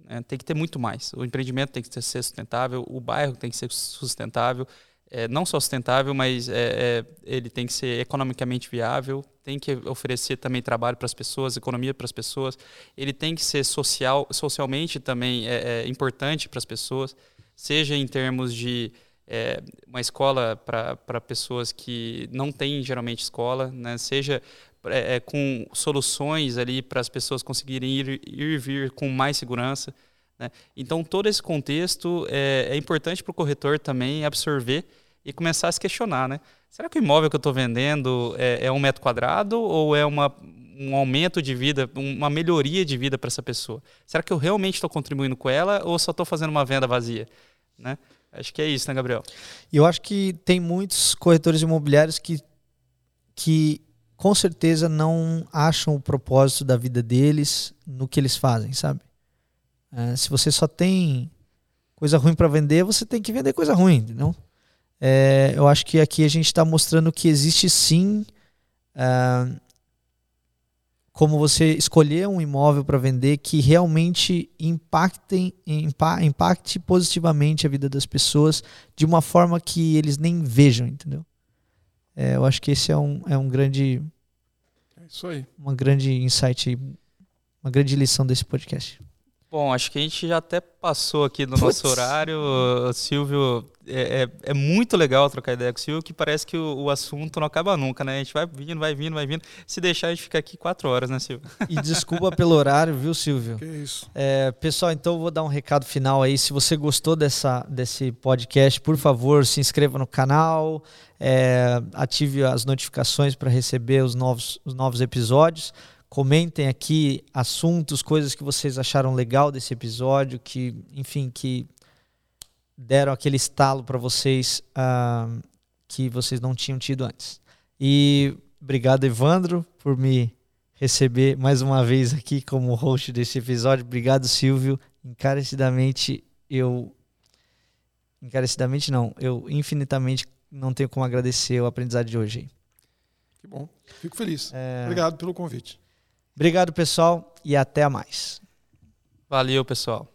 É, tem que ter muito mais. O empreendimento tem que ser sustentável, o bairro tem que ser sustentável, é, não só sustentável, mas é, é, ele tem que ser economicamente viável, tem que oferecer também trabalho para as pessoas, economia para as pessoas, ele tem que ser social, socialmente também é, é importante para as pessoas, seja em termos de uma escola para pessoas que não têm geralmente escola, né? seja com soluções ali para as pessoas conseguirem ir, ir vir com mais segurança. Né? Então, todo esse contexto é, é importante para o corretor também absorver e começar a se questionar. Né? Será que o imóvel que eu estou vendendo é, é, um metro quadrado ou é uma, um aumento de vida, uma melhoria de vida para essa pessoa? Será que eu realmente estou contribuindo com ela ou só estou fazendo uma venda vazia? Né? Acho que é isso, né, Gabriel? E eu acho que tem muitos corretores imobiliários que, que com certeza não acham o propósito da vida deles no que eles fazem, sabe? É, se você só tem coisa ruim para vender, você tem que vender coisa ruim, não? É, eu acho que aqui a gente está mostrando que existe sim é, como você escolher um imóvel para vender que realmente impactem, impa, impacte positivamente a vida das pessoas de uma forma que eles nem vejam, entendeu? É, eu acho que esse é um, é um grande. É isso aí. Uma grande insight, uma grande lição desse podcast. Bom, acho que a gente já até passou aqui Puts. nosso horário. Silvio, é, é, é, muito legal trocar ideia com o Silvio, que parece que o, o, assunto não acaba nunca, né? A gente vai vindo, vai vindo, vai vindo. Se deixar, a gente fica aqui quatro horas, né, Silvio? E desculpa pelo horário, viu, Silvio? Que isso. É, pessoal, então eu vou dar um recado final aí. Se você gostou dessa, desse podcast, por favor, se inscreva no canal, é, ative as notificações para receber os novos, os novos episódios. Comentem aqui assuntos, coisas que vocês acharam legal desse episódio, que, enfim, que deram aquele estalo para vocês uh, que vocês não tinham tido antes. E obrigado, Evandro, por me receber mais uma vez aqui como host desse episódio. Obrigado, Silvio. Encarecidamente, eu. Encarecidamente, não. Eu infinitamente não tenho como agradecer o aprendizado de hoje. Que bom. Fico feliz. É... Obrigado pelo convite. Obrigado, pessoal, e até mais. Valeu, pessoal.